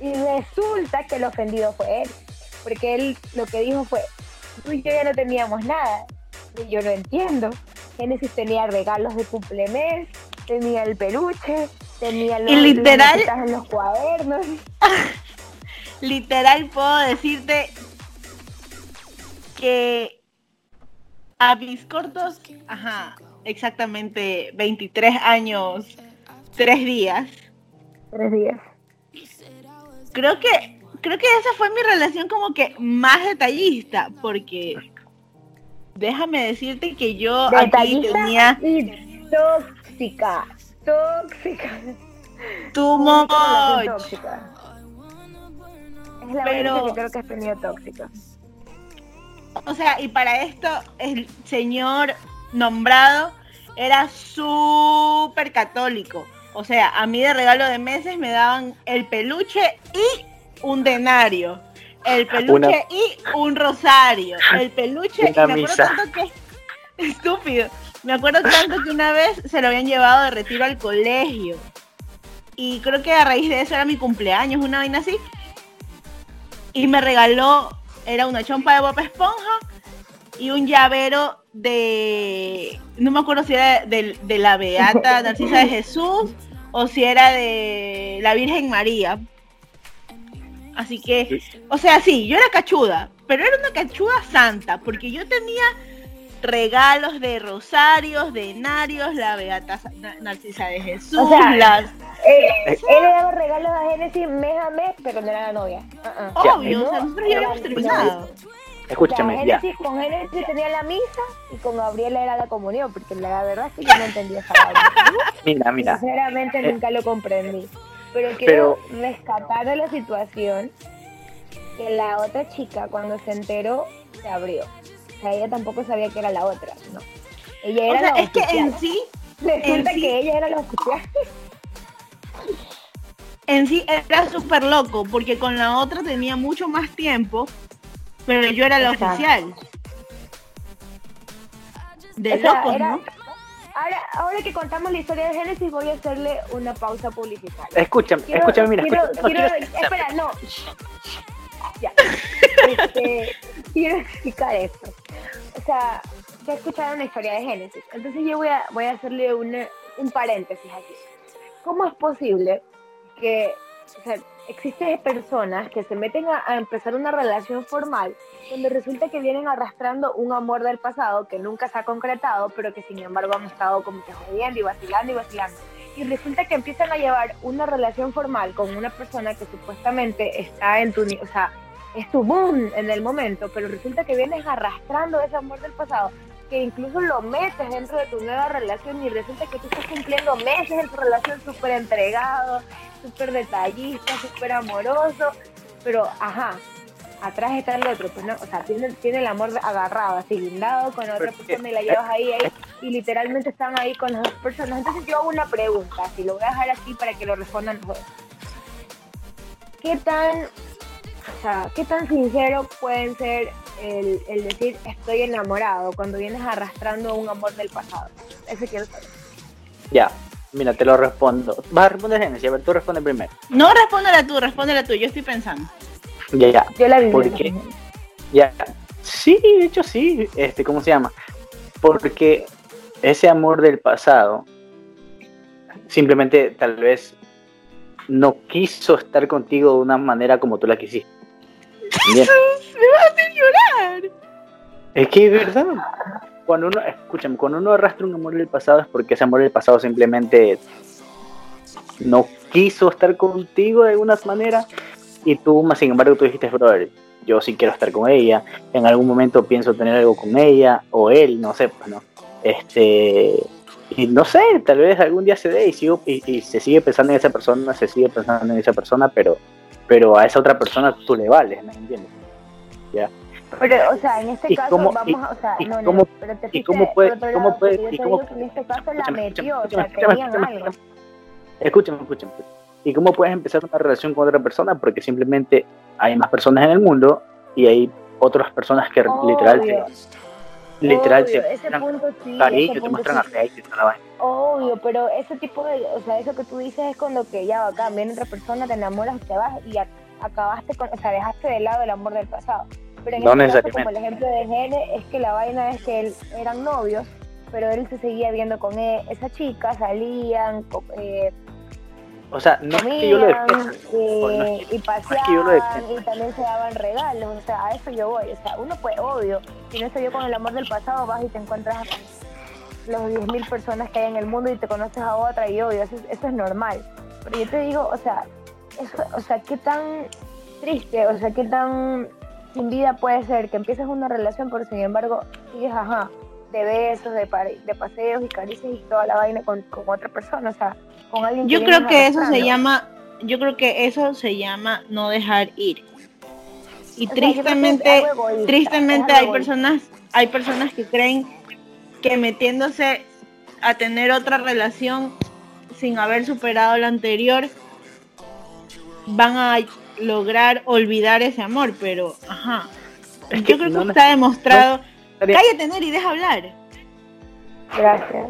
[SPEAKER 1] y resulta que el ofendido fue él, porque él lo que dijo fue, tú y yo ya no teníamos nada. Y yo no entiendo. Génesis tenía regalos de cumplemes, tenía el peluche, tenía los,
[SPEAKER 2] Y literal-
[SPEAKER 1] los cuadernos. <laughs>
[SPEAKER 2] Literal puedo decirte que a mis cortos, ajá, exactamente 23 años, 3 días,
[SPEAKER 1] Tres días.
[SPEAKER 2] creo que creo que esa fue mi relación como que más detallista porque déjame decirte que yo aquí tenía
[SPEAKER 1] y tóxica. Tóxica.
[SPEAKER 2] much.
[SPEAKER 1] tóxica. Es la
[SPEAKER 2] Pero-
[SPEAKER 1] única que creo que has tenido tóxica.
[SPEAKER 2] O sea, y para esto el señor nombrado era súper católico. O sea, a mí de regalo de meses me daban el peluche y un denario. El peluche
[SPEAKER 3] Una-
[SPEAKER 2] y un rosario. El peluche y <laughs> me acuerdo tanto que <laughs> estúpido. Me acuerdo tanto que una vez se lo habían llevado de retiro al colegio. Y creo que a raíz de eso era mi cumpleaños, una vaina así. Y me regaló, era una chompa de Bob Esponja y un llavero de, no me acuerdo si era de, de la Beata Narcisa de Jesús o si era de la Virgen María. Así que, o sea, sí, yo era cachuda, pero era una cachuda santa, porque yo tenía regalos de rosarios, de narios, la Beata Na- Narcisa de Jesús,
[SPEAKER 1] O sea,
[SPEAKER 2] las...
[SPEAKER 1] Eh, él le daba regalos a Génesis mes a mes, pero no era la novia. Uh-uh.
[SPEAKER 3] Ya,
[SPEAKER 2] Obvio, o sea, nosotros ya habíamos terminado.
[SPEAKER 3] Escúchame, ya.
[SPEAKER 1] Génesis, con Génesis tenía la misa y con Gabriela era la comunión, porque la verdad es que yo no entendía esa. <laughs>
[SPEAKER 3] Mira, mira.
[SPEAKER 1] Sinceramente
[SPEAKER 3] Eh,
[SPEAKER 1] nunca lo comprendí. Pero quiero
[SPEAKER 3] pero-
[SPEAKER 1] rescatar de la situación que la otra chica cuando se enteró se abrió. O sea, ella tampoco sabía que era la otra, ¿no? Ella
[SPEAKER 2] O
[SPEAKER 1] era
[SPEAKER 2] sea,
[SPEAKER 1] la
[SPEAKER 2] es que en sí, <laughs>
[SPEAKER 1] Resulta
[SPEAKER 2] en sí-
[SPEAKER 1] que ella era la oficial.
[SPEAKER 2] en sí era súper loco, porque con la otra tenía mucho más tiempo, pero yo era la oficial. De
[SPEAKER 1] O sea,
[SPEAKER 2] locos,
[SPEAKER 1] era-
[SPEAKER 2] ¿no?
[SPEAKER 1] Ahora, ahora que contamos la historia de Génesis, voy a hacerle una pausa publicitaria.
[SPEAKER 3] Escúchame,
[SPEAKER 1] Quiero-
[SPEAKER 3] escúchame, mira,
[SPEAKER 1] quiero,
[SPEAKER 3] escúchame. No,
[SPEAKER 1] quiero- espera, no. Ya. Este, quiero explicar esto. O sea, ya escucharon la historia de Génesis. Entonces yo voy a, voy a hacerle una- un paréntesis aquí. ¿Cómo es posible que o sea, existen personas que se meten a, a empezar una relación formal donde resulta que vienen arrastrando un amor del pasado que nunca se ha concretado, pero que sin embargo han estado como que jodiendo y vacilando y vacilando? y resulta que empiezan a llevar una relación formal con una persona que supuestamente está en tu, o sea, es tu boom en el momento, pero resulta que vienes arrastrando ese amor del pasado, que incluso lo metes dentro de tu nueva relación y resulta que tú estás cumpliendo meses en tu relación súper entregado, súper detallista, súper amoroso, pero ajá, atrás está el otro, pues no, o sea, tiene, tiene el amor agarrado, así guindado con otra
[SPEAKER 3] Pero es que-
[SPEAKER 1] persona y la llevas ahí, ahí, y literalmente están ahí con las dos personas. Entonces yo hago una pregunta, si lo voy a dejar así para que lo respondan los dos. ¿Qué tan, o sea, qué tan sincero pueden ser el, el decir estoy enamorado cuando vienes arrastrando un amor del pasado? Eso quiero saber.
[SPEAKER 3] Ya, mira, te lo respondo. Vas a responder Genesis, a ver, tú responde primero.
[SPEAKER 2] No respóndela tú, respóndela tú, yo estoy pensando.
[SPEAKER 3] Ya, ya,
[SPEAKER 1] Yo la viví.
[SPEAKER 3] ¿Por qué? ya. Sí, de hecho sí, este, ¿cómo se llama? Porque ese amor del pasado simplemente tal vez no quiso estar contigo de una manera como tú la quisiste. Bien. <laughs>
[SPEAKER 2] Me vas a hacer llorar.
[SPEAKER 3] Es que es verdad. Cuando uno, escúchame, cuando uno arrastra un amor del pasado es porque ese amor del pasado simplemente no quiso estar contigo de alguna manera y tú, más sin embargo, tú dijiste, brother, yo sí quiero estar con ella, en algún momento pienso tener algo con ella o él, no sé, pues no. Este, y no sé, tal vez algún día se dé y, sigo, y, y se sigue pensando en esa persona, se sigue pensando en esa persona, pero, pero a esa otra persona tú le vales, ¿me entiendes?
[SPEAKER 1] Pero, o sea, en este
[SPEAKER 3] ¿Y
[SPEAKER 1] caso
[SPEAKER 3] cómo-
[SPEAKER 1] vamos o sea,
[SPEAKER 3] y
[SPEAKER 1] no,
[SPEAKER 3] cómo-
[SPEAKER 1] pero te
[SPEAKER 3] y
[SPEAKER 1] fuiste
[SPEAKER 3] cómo puede-
[SPEAKER 1] por otro
[SPEAKER 3] cómo
[SPEAKER 1] lado,
[SPEAKER 3] puede-
[SPEAKER 1] porque yo
[SPEAKER 3] y
[SPEAKER 1] te
[SPEAKER 3] cómo-
[SPEAKER 1] digo que en este caso la
[SPEAKER 3] Escúchame,
[SPEAKER 1] metió, o
[SPEAKER 3] escúchame,
[SPEAKER 1] sea,
[SPEAKER 3] escúchame,
[SPEAKER 1] tenían
[SPEAKER 3] escúchame,
[SPEAKER 1] algo.
[SPEAKER 3] Escúchame, escúchame. ¿Y cómo puedes empezar una relación con otra persona? Porque simplemente hay más personas en el mundo y hay otras personas que literal te,
[SPEAKER 1] Obvio.
[SPEAKER 3] Literal
[SPEAKER 1] Obvio,
[SPEAKER 3] te muestran
[SPEAKER 1] punto sí,
[SPEAKER 3] cariño, te muestran
[SPEAKER 1] sí.
[SPEAKER 3] afecto y toda la vaina.
[SPEAKER 1] Obvio, pero ese tipo de, o sea, eso que tú dices es cuando que ya acá viene otra persona, te enamoras, te vas y ac- acabaste con, o sea, dejaste de lado el amor del pasado. Pero en
[SPEAKER 3] No
[SPEAKER 1] este caso, como el ejemplo de Gene, es que la vaina es que él, eran novios, pero él se seguía viendo con e- esa chica, salían, eh,
[SPEAKER 3] O sea, no es que yo lo
[SPEAKER 1] comían
[SPEAKER 3] defienda.
[SPEAKER 1] eh,
[SPEAKER 3] no es
[SPEAKER 1] y
[SPEAKER 3] es que yo lo
[SPEAKER 1] paseaban
[SPEAKER 3] defienda.
[SPEAKER 1] y también se daban regalos, o sea, a eso yo voy, o sea, uno puede, obvio, si no se dio con el amor del pasado, vas y te encuentras los 10.000 personas que hay en el mundo y te conoces a otra y obvio, eso, es- eso es normal, pero yo te digo, o sea, eso, o sea, qué tan triste, o sea, qué tan sin vida puede ser que empieces una relación, pero sin embargo sigues, ajá, de besos, de, de paseos y caricias y toda la vaina con, con otra persona, o sea, con alguien
[SPEAKER 2] Yo creo que eso se llama, yo creo que eso se llama no dejar ir. Y
[SPEAKER 1] O
[SPEAKER 2] tristemente,
[SPEAKER 1] egoísta,
[SPEAKER 2] tristemente hay personas, hay personas que creen que metiéndose a tener otra relación sin haber superado la anterior van a lograr olvidar ese amor, pero ajá.
[SPEAKER 3] Es
[SPEAKER 2] Yo creo que
[SPEAKER 3] no
[SPEAKER 2] está demostrado. Cállate, Neri, deja hablar.
[SPEAKER 1] Gracias.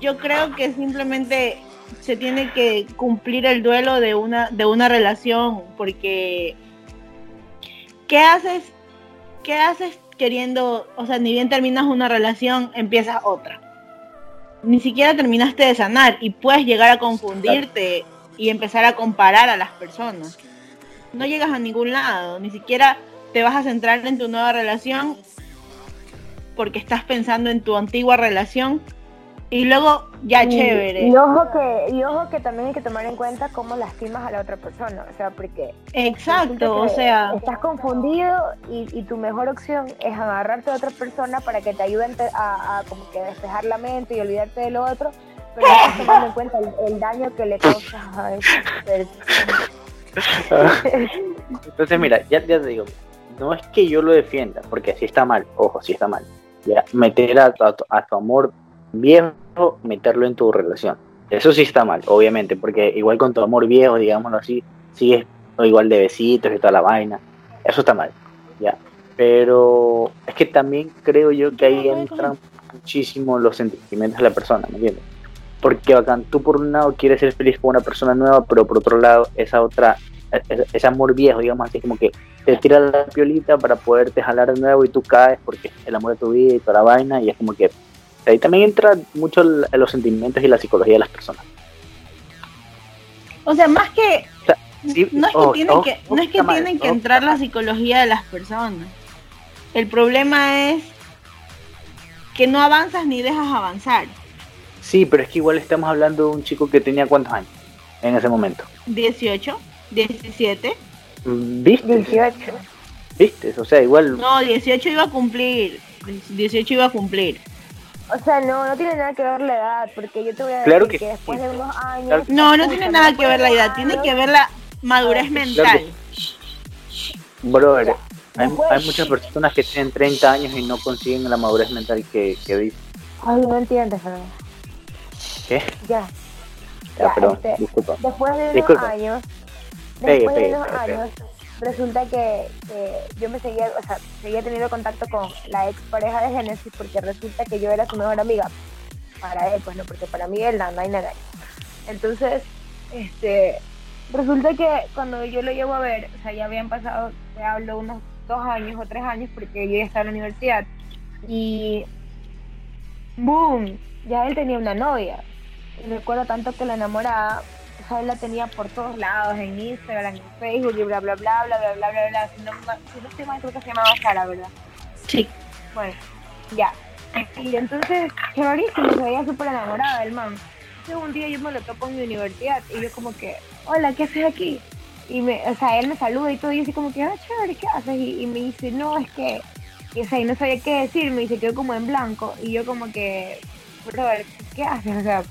[SPEAKER 2] Yo creo que simplemente se tiene que cumplir el duelo de una de una relación porque ¿qué haces? ¿Qué haces queriendo, o sea, ni bien terminas una relación, empiezas otra. Ni siquiera terminaste de sanar y puedes llegar a confundirte y empezar a comparar a las personas. No llegas a ningún lado, ni siquiera te vas a centrar en tu nueva relación porque estás pensando en tu antigua relación y luego ya
[SPEAKER 1] Y-
[SPEAKER 2] chévere.
[SPEAKER 1] Y ojo que, y ojo que también hay que tomar en cuenta cómo lastimas a la otra persona. O sea, porque
[SPEAKER 2] Exacto, o sea,
[SPEAKER 1] Estás confundido y, y tu mejor opción es agarrarte a otra persona para que te ayuden a, a como que despejar la mente y olvidarte de lo otro, pero no estás tomando en cuenta el, el daño que le causas a esa persona. <laughs>
[SPEAKER 3] Entonces, mira, ya, ya te digo, no es que yo lo defienda, porque así está mal, ojo, sí está mal. Ya, meter a, a tu- a tu amor viejo, meterlo en tu relación. Eso sí está mal, obviamente, porque igual con tu amor viejo, digámoslo así, sigues igual de besitos y toda la vaina. Eso está mal, ya. Pero es que también creo yo que ahí entran muchísimo los sentimientos de la persona, ¿me entiendes? Porque bacán, tú por un lado quieres ser feliz con una persona nueva, pero por otro lado, esa otra, ese, amor viejo, digamos así, como que te tira la piolita para poderte jalar de nuevo y tú caes porque es el amor de tu vida y toda la vaina, y es como que ahí también entra mucho el- los sentimientos y la psicología de las personas.
[SPEAKER 2] o sea, más que
[SPEAKER 3] Sí,
[SPEAKER 2] no es que
[SPEAKER 3] ojo,
[SPEAKER 2] tienen
[SPEAKER 3] ojo,
[SPEAKER 2] que no es que tienen que entrar la psicología de las personas. El problema es que no avanzas ni dejas avanzar.
[SPEAKER 3] Sí, pero es que igual estamos hablando de un chico que tenía cuántos años en ese momento.
[SPEAKER 2] 18, 17.
[SPEAKER 3] Mm, ¿Viste?
[SPEAKER 1] 18.
[SPEAKER 3] ¿Viste? O sea, igual
[SPEAKER 2] No, 18 iba a cumplir. 18 iba a cumplir.
[SPEAKER 1] O sea, no, no tiene nada que ver la edad, porque yo te voy a
[SPEAKER 3] Claro
[SPEAKER 1] decir
[SPEAKER 3] que
[SPEAKER 1] que,
[SPEAKER 3] sí.
[SPEAKER 1] después de unos años...
[SPEAKER 3] Claro
[SPEAKER 2] No, no tiene nada que ver la edad, tiene que ver la madurez
[SPEAKER 1] Claro
[SPEAKER 2] mental.
[SPEAKER 3] Brother, hay, muchas personas que tienen 30 años y no consiguen la madurez mental que, que dice.
[SPEAKER 1] Ay, no entiendes, Fernando.
[SPEAKER 3] ¿Qué?
[SPEAKER 1] Ya.
[SPEAKER 3] Ya,
[SPEAKER 1] Ya,
[SPEAKER 3] perdón,
[SPEAKER 1] este,
[SPEAKER 3] disculpa.
[SPEAKER 1] Después de unos
[SPEAKER 3] Disculpa.
[SPEAKER 1] años, después de unos años, resulta que, que yo me seguía, o sea, seguía teniendo contacto con la ex pareja de Génesis porque resulta que yo era su mejor amiga para él, pues no, porque para mí él no, no hay nada. Entonces, este, resulta que cuando yo lo llevo a ver, o sea, ya habían pasado, te hablo, unos dos años o tres años porque yo ya estaba en la universidad y boom, ya él tenía una novia. Y recuerdo tanto que la enamorada, la tenía por todos lados, en Instagram, en Facebook y bla, bla, bla, bla, bla, bla, bla, bla. Si no, si no estoy mal, creo que se llamaba Sara, ¿verdad?
[SPEAKER 2] Sí.
[SPEAKER 1] Bueno, ya. Y entonces, qué rarísimo, se veía súper enamorada del man. Entonces un día yo me lo topo en mi universidad y yo como que, hola, ¿qué haces aquí? Y me, o sea, él me saluda y todo, y así como que, ah, chévere, ¿qué haces? Y, me dice, no, es que, y, o sea, y no sabía qué decirme y se quedó como en blanco. Y yo como que, brother, ¿qué haces? O sea,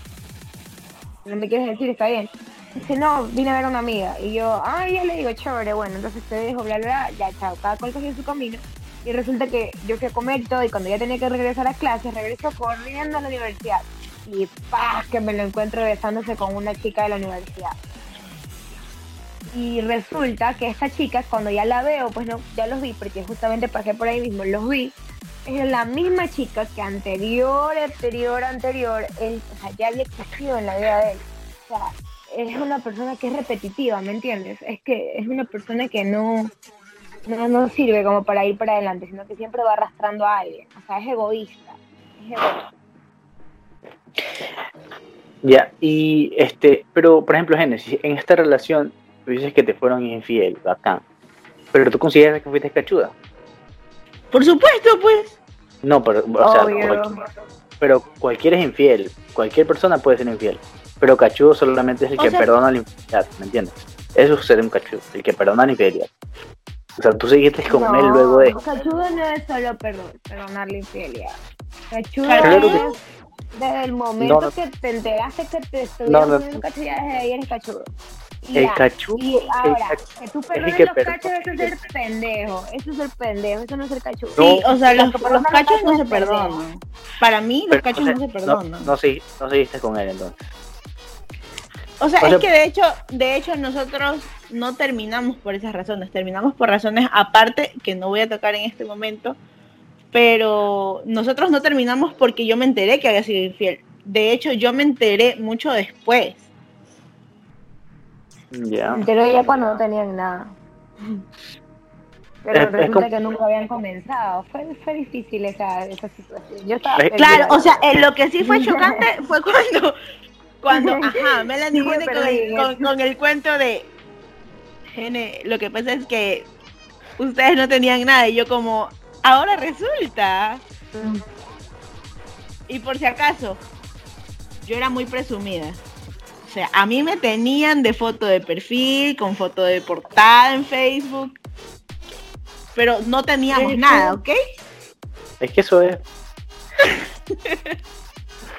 [SPEAKER 1] no me quieres decir, está bien. Dice, no, vine a ver a una amiga. Y yo, ah, ya le digo, chévere, bueno, entonces te dejo, bla, bla, ya, chao, cada cual cogió su camino. Y resulta que yo fui a comer todo, y cuando ya tenía que regresar a clases, regreso corriendo a la universidad. Y ¡pah! que me lo encuentro besándose con una chica de la universidad. Y resulta que esta chica, cuando ya la veo, pues no, ya los vi, porque justamente pasé por ahí mismo, los vi. Es la misma chica que anterior, anterior, anterior, él, o sea, ya había existido en la vida de él. O sea, es una persona que es repetitiva, ¿me entiendes? Es que es una persona que no, no, no sirve como para ir para adelante, sino que siempre va arrastrando a alguien. O sea, es egoísta. Es egoísta.
[SPEAKER 3] Ya, y este, pero por ejemplo, Génesis, en esta relación, tú dices que te fueron infiel, bacán. Pero tú consideras que fuiste cachuda.
[SPEAKER 2] Por supuesto, pues.
[SPEAKER 3] No, pero, o sea,
[SPEAKER 1] Obvio.
[SPEAKER 3] cual- pero cualquiera es infiel, cualquier persona puede ser infiel. Pero cachudo solamente es el
[SPEAKER 2] O
[SPEAKER 3] que
[SPEAKER 2] sea-
[SPEAKER 3] perdona la infidelidad, ¿me entiendes? Eso es ser un cachudo, el que perdona la infidelidad. O sea, tú seguiste con él
[SPEAKER 1] No,
[SPEAKER 3] luego de.
[SPEAKER 1] Cachudo no es solo perdón, perdonar la infidelidad. Cachudo
[SPEAKER 2] Claro
[SPEAKER 3] que-
[SPEAKER 1] es desde el momento
[SPEAKER 3] No, no.
[SPEAKER 1] que te enteraste que te
[SPEAKER 3] No,
[SPEAKER 1] estuvieron
[SPEAKER 3] no.
[SPEAKER 1] ya desde ahí eres cachudo.
[SPEAKER 3] El
[SPEAKER 1] ya.
[SPEAKER 3] cachudo,
[SPEAKER 1] Y ahora,
[SPEAKER 3] el
[SPEAKER 1] que tú
[SPEAKER 3] el
[SPEAKER 1] perdones
[SPEAKER 3] que
[SPEAKER 1] los cachos, eso es ser pendejo. Eso es ser pendejo, eso no es ser cachudo.
[SPEAKER 3] No.
[SPEAKER 2] Sí, o sea, los,
[SPEAKER 1] Los
[SPEAKER 2] cachos no se perdonan. Para mí, los
[SPEAKER 3] Pero,
[SPEAKER 2] cachos
[SPEAKER 3] o sea,
[SPEAKER 2] no se
[SPEAKER 3] no,
[SPEAKER 2] perdonan.
[SPEAKER 3] no, segui- no seguiste con él entonces.
[SPEAKER 2] O sea,
[SPEAKER 3] O
[SPEAKER 2] es
[SPEAKER 3] sea-
[SPEAKER 2] que de hecho, de hecho nosotros no terminamos por esas razones, terminamos por razones aparte que no voy a tocar en este momento, pero nosotros no terminamos porque yo me enteré que había sido infiel. De hecho, yo me enteré mucho después.
[SPEAKER 3] Ya.
[SPEAKER 1] Pero ya cuando no tenían nada. Pero
[SPEAKER 3] Es- es
[SPEAKER 1] resulta
[SPEAKER 3] como-
[SPEAKER 1] que nunca habían comenzado. Fue, fue difícil esa, esa situación. Yo estaba
[SPEAKER 3] Es-
[SPEAKER 2] Claro, o sea, eh, lo que sí fue <laughs> chocante fue cuando, cuando, <laughs> ajá, Melanie
[SPEAKER 1] Sí,
[SPEAKER 2] viene con
[SPEAKER 1] en
[SPEAKER 2] con, el cuento de, Gene, lo que pasa es que ustedes no tenían nada y yo como, ahora resulta. Y por si acaso, yo era muy presumida. O sea, a mí me tenían de foto de perfil, con foto de portada en Facebook, pero no teníamos nada, ¿ok?
[SPEAKER 3] Es que eso es.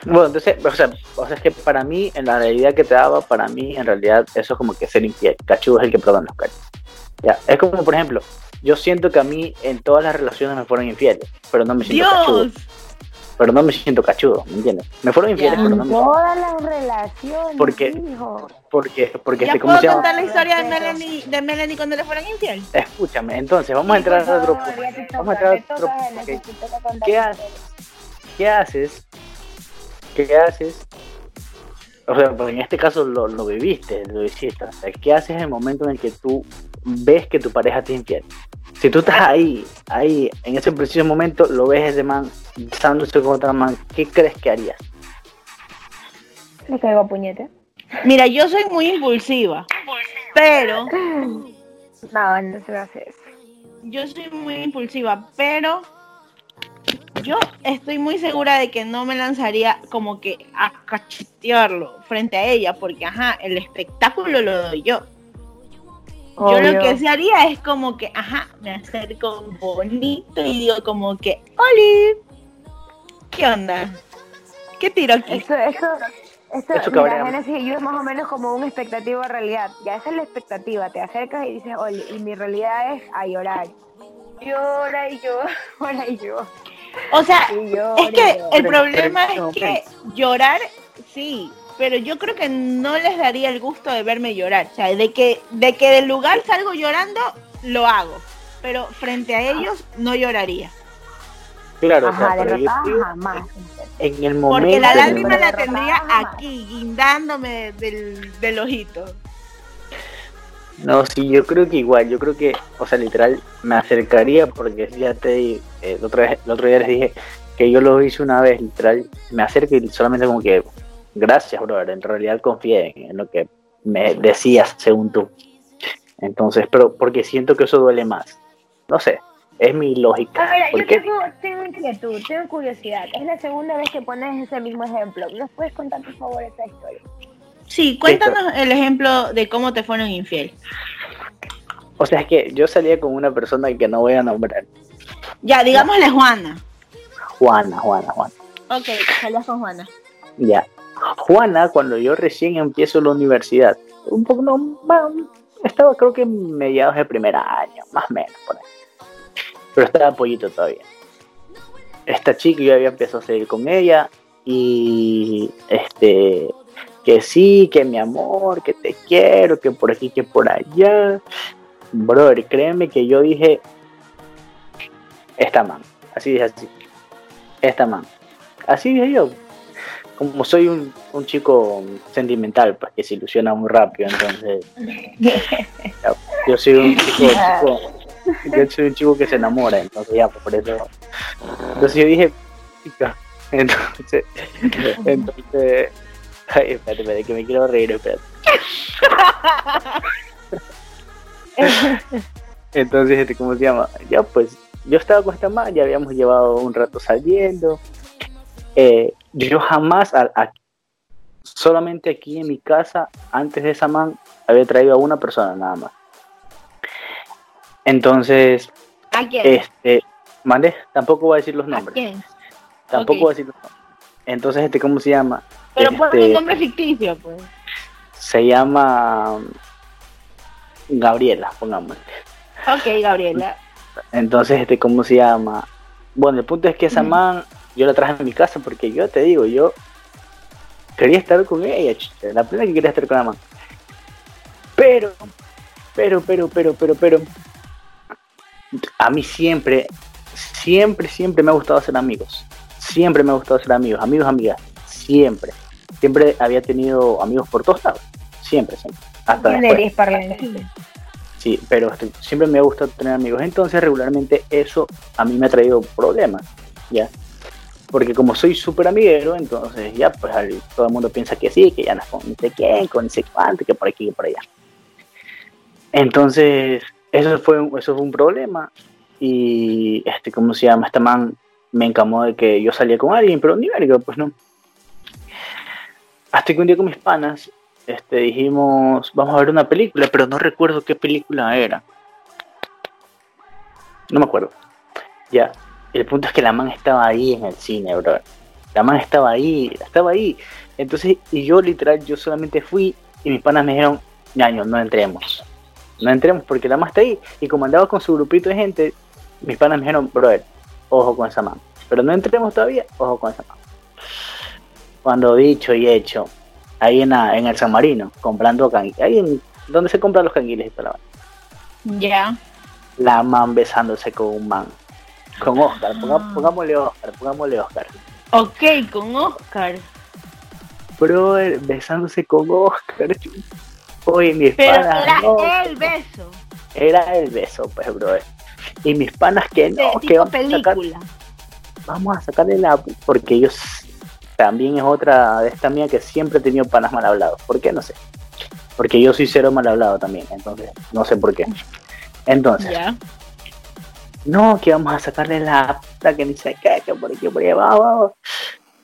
[SPEAKER 3] Bueno, entonces, o sea, o sea, es que para mí, en la realidad que te daba, para mí, en realidad, eso es como que ser infiel. Cachudo es el que prueban los cachos. Ya, es como, por ejemplo, yo siento que a mí en todas las relaciones me fueron infieles, pero no me siento cachudo. Pero no me siento cachudo, ¿me entiendes? Me fueron infieles,
[SPEAKER 2] Ya.
[SPEAKER 3] pero no me
[SPEAKER 1] todas las relaciones,
[SPEAKER 3] Porque-
[SPEAKER 1] hijo.
[SPEAKER 3] Porque, porque
[SPEAKER 2] ¿Ya
[SPEAKER 3] este, ¿cómo
[SPEAKER 2] puedo
[SPEAKER 3] se llama?
[SPEAKER 2] contar la historia de. Melanie, de Melanie cuando le fueron infiel?
[SPEAKER 3] Escúchame, entonces, vamos a entrar a otro punto. Vamos a entrar a otro punto. ¿Qué haces? ¿Qué haces? ¿Qué haces? O sea, porque en este caso lo, lo viviste, lo hiciste. O sea, ¿qué haces en el momento en el que tú ves que tu pareja te infiel? Si tú estás ahí, ahí, en ese preciso momento, lo ves ese man besándose con otra man, ¿qué crees que harías?
[SPEAKER 1] Le caigo a puñete.
[SPEAKER 2] Mira, yo soy muy impulsiva, pero
[SPEAKER 1] No, no se va a hacer eso.
[SPEAKER 2] yo soy muy impulsiva, pero yo estoy muy segura de que no me lanzaría como que a cachetearlo frente a ella, porque ajá, el espectáculo lo doy yo. Yo lo
[SPEAKER 1] Obvio.
[SPEAKER 2] que se haría es como que, ajá, me acerco bonito y digo como que, Oli, ¿qué onda? ¿Qué tiro aquí?
[SPEAKER 1] Eso, eso, eso,
[SPEAKER 3] Eso
[SPEAKER 1] mira, y yo es más o menos como una expectativa realidad. Ya esa es la expectativa. Te acercas y dices, oye, y mi realidad es a llorar. Llora y <laughs> llora y llora
[SPEAKER 2] O sea,
[SPEAKER 1] llora.
[SPEAKER 2] Es que
[SPEAKER 1] llora.
[SPEAKER 2] el problema
[SPEAKER 3] pero-
[SPEAKER 2] es que llorar, sí, pero yo creo que no les daría el gusto de verme llorar. O sea, de que, de que del lugar salgo llorando, lo hago. Pero frente a ellos no lloraría.
[SPEAKER 3] Claro, o
[SPEAKER 1] Ajá,
[SPEAKER 3] sea, pero yo
[SPEAKER 1] jamás.
[SPEAKER 3] en el momento.
[SPEAKER 2] Porque la lágrima la tendría aquí, guindándome del, del ojito.
[SPEAKER 3] No, sí, yo creo que igual, yo creo que, o sea, literal, me acercaría porque ya te eh, el, otro, el otro día les dije que yo lo hice una vez, literal, me acerco y solamente como que, gracias, brother, en realidad confié en, en lo que me decías, según tú. Entonces, pero porque siento que eso duele más. No sé, es mi lógica.
[SPEAKER 1] Ahora, yo tengo inquietud, tengo curiosidad. Es la segunda vez que pones ese mismo ejemplo. ¿Nos puedes contar, por favor, esa historia?
[SPEAKER 2] Sí, cuéntanos el ejemplo de cómo te fueron infiel.
[SPEAKER 3] O sea, es que yo salía con una persona que no voy a nombrar.
[SPEAKER 2] Ya, digámosle Juana.
[SPEAKER 3] Juana, Juana, Juana.
[SPEAKER 2] Ok, salías con Juana.
[SPEAKER 3] Ya. Juana, cuando yo recién empiezo la universidad, un poco, no, estaba creo que mediados de primer año, más o menos, por ahí. Pero estaba pollito todavía. Esta chica yo había empezado a salir con ella y este que sí, que mi amor, que te quiero, que por aquí, que por allá. Brother, créeme que yo dije, esta man, así dije así, esta man. Así dije yo, como soy un, un chico sentimental, pues que se ilusiona muy rápido, entonces ya, <laughs> yo soy un chico, chico- yo soy un chico que se enamora, entonces ya, pues, por eso. Entonces yo dije, chica, entonces, entonces, ay, espérate, espérate, que me quiero reír, espérate. Entonces, este, ¿cómo se llama? Ya pues, yo estaba con esta man, ya habíamos llevado un rato saliendo. Eh, yo jamás, a- a- solamente aquí en mi casa, antes de esa man, había traído a una persona nada más. Entonces,
[SPEAKER 2] ¿A quién?
[SPEAKER 3] este, mandé, tampoco voy a decir los
[SPEAKER 2] ¿A
[SPEAKER 3] nombres.
[SPEAKER 2] quién?
[SPEAKER 3] Tampoco
[SPEAKER 2] Ok.
[SPEAKER 3] voy a decir los nombres. Entonces, este, ¿cómo se llama?
[SPEAKER 2] Pero
[SPEAKER 3] Este,
[SPEAKER 2] pon un nombre ficticio, pues.
[SPEAKER 3] Se llama Gabriela, pongamos.
[SPEAKER 2] Ok, Gabriela.
[SPEAKER 3] Entonces, este, ¿cómo se llama? Bueno, el punto es que esa man, yo la traje a mi casa porque yo te digo, yo quería estar con ella, la primera que quería estar con la man. Pero, pero, pero, pero, pero, pero, a mí siempre, siempre, siempre me ha gustado ser amigos. Siempre me ha gustado ser amigos, amigos, amigas, siempre. Siempre había tenido amigos por todos lados. Siempre, siempre. Hasta
[SPEAKER 1] ¿Quién
[SPEAKER 3] después.
[SPEAKER 1] eres?
[SPEAKER 3] Sí, pero este, siempre me gusta tener amigos. Entonces, regularmente eso a mí me ha traído problemas, ¿ya? Porque como soy súper amiguero, entonces ya, pues todo el mundo piensa que sí, que ya es con no sé quién, con no sé cuánto, que por aquí, que por allá. Entonces, eso fue, eso fue un problema. Y, este, ¿cómo se llama? Este man me encamó de que yo salía con alguien, pero ni verga, pues no. Hasta que un día con mis panas, este, dijimos, vamos a ver una película, pero no recuerdo qué película era. No me acuerdo. Ya. El punto es que la man estaba ahí en el cine, bro. La man estaba ahí, estaba ahí. Entonces, y yo literal, yo solamente fui y mis panas me dijeron, ñaño, no entremos. No entremos porque la man está ahí. Y como andaba con su grupito de gente, mis panas me dijeron, brother, ojo con esa man. Pero no entremos todavía, ojo con esa man. Cuando dicho y hecho, ahí en, la- en el San Marino, comprando canguiles, ahí en donde se compran los canguiles y.
[SPEAKER 2] Ya.
[SPEAKER 3] La man besándose con un man. Con Oscar, ponga- pongámosle Oscar, pongámosle Oscar.
[SPEAKER 2] Ok, con Oscar.
[SPEAKER 3] Brother, besándose con Oscar. Oye, mis
[SPEAKER 2] Pero
[SPEAKER 3] panas,
[SPEAKER 2] era
[SPEAKER 3] no,
[SPEAKER 2] el beso.
[SPEAKER 3] era el beso, pues, brother. Y mis panas que no, que vamos a, sacar- vamos a sacarle la... Porque ellos también es otra de esta mía que siempre he tenido panas mal hablados. ¿Por qué? No sé. Porque yo soy cero mal hablado también, entonces no sé por qué. Entonces. No, que vamos a sacarle la puta que ni qué, que por aquí, por allá, vamos.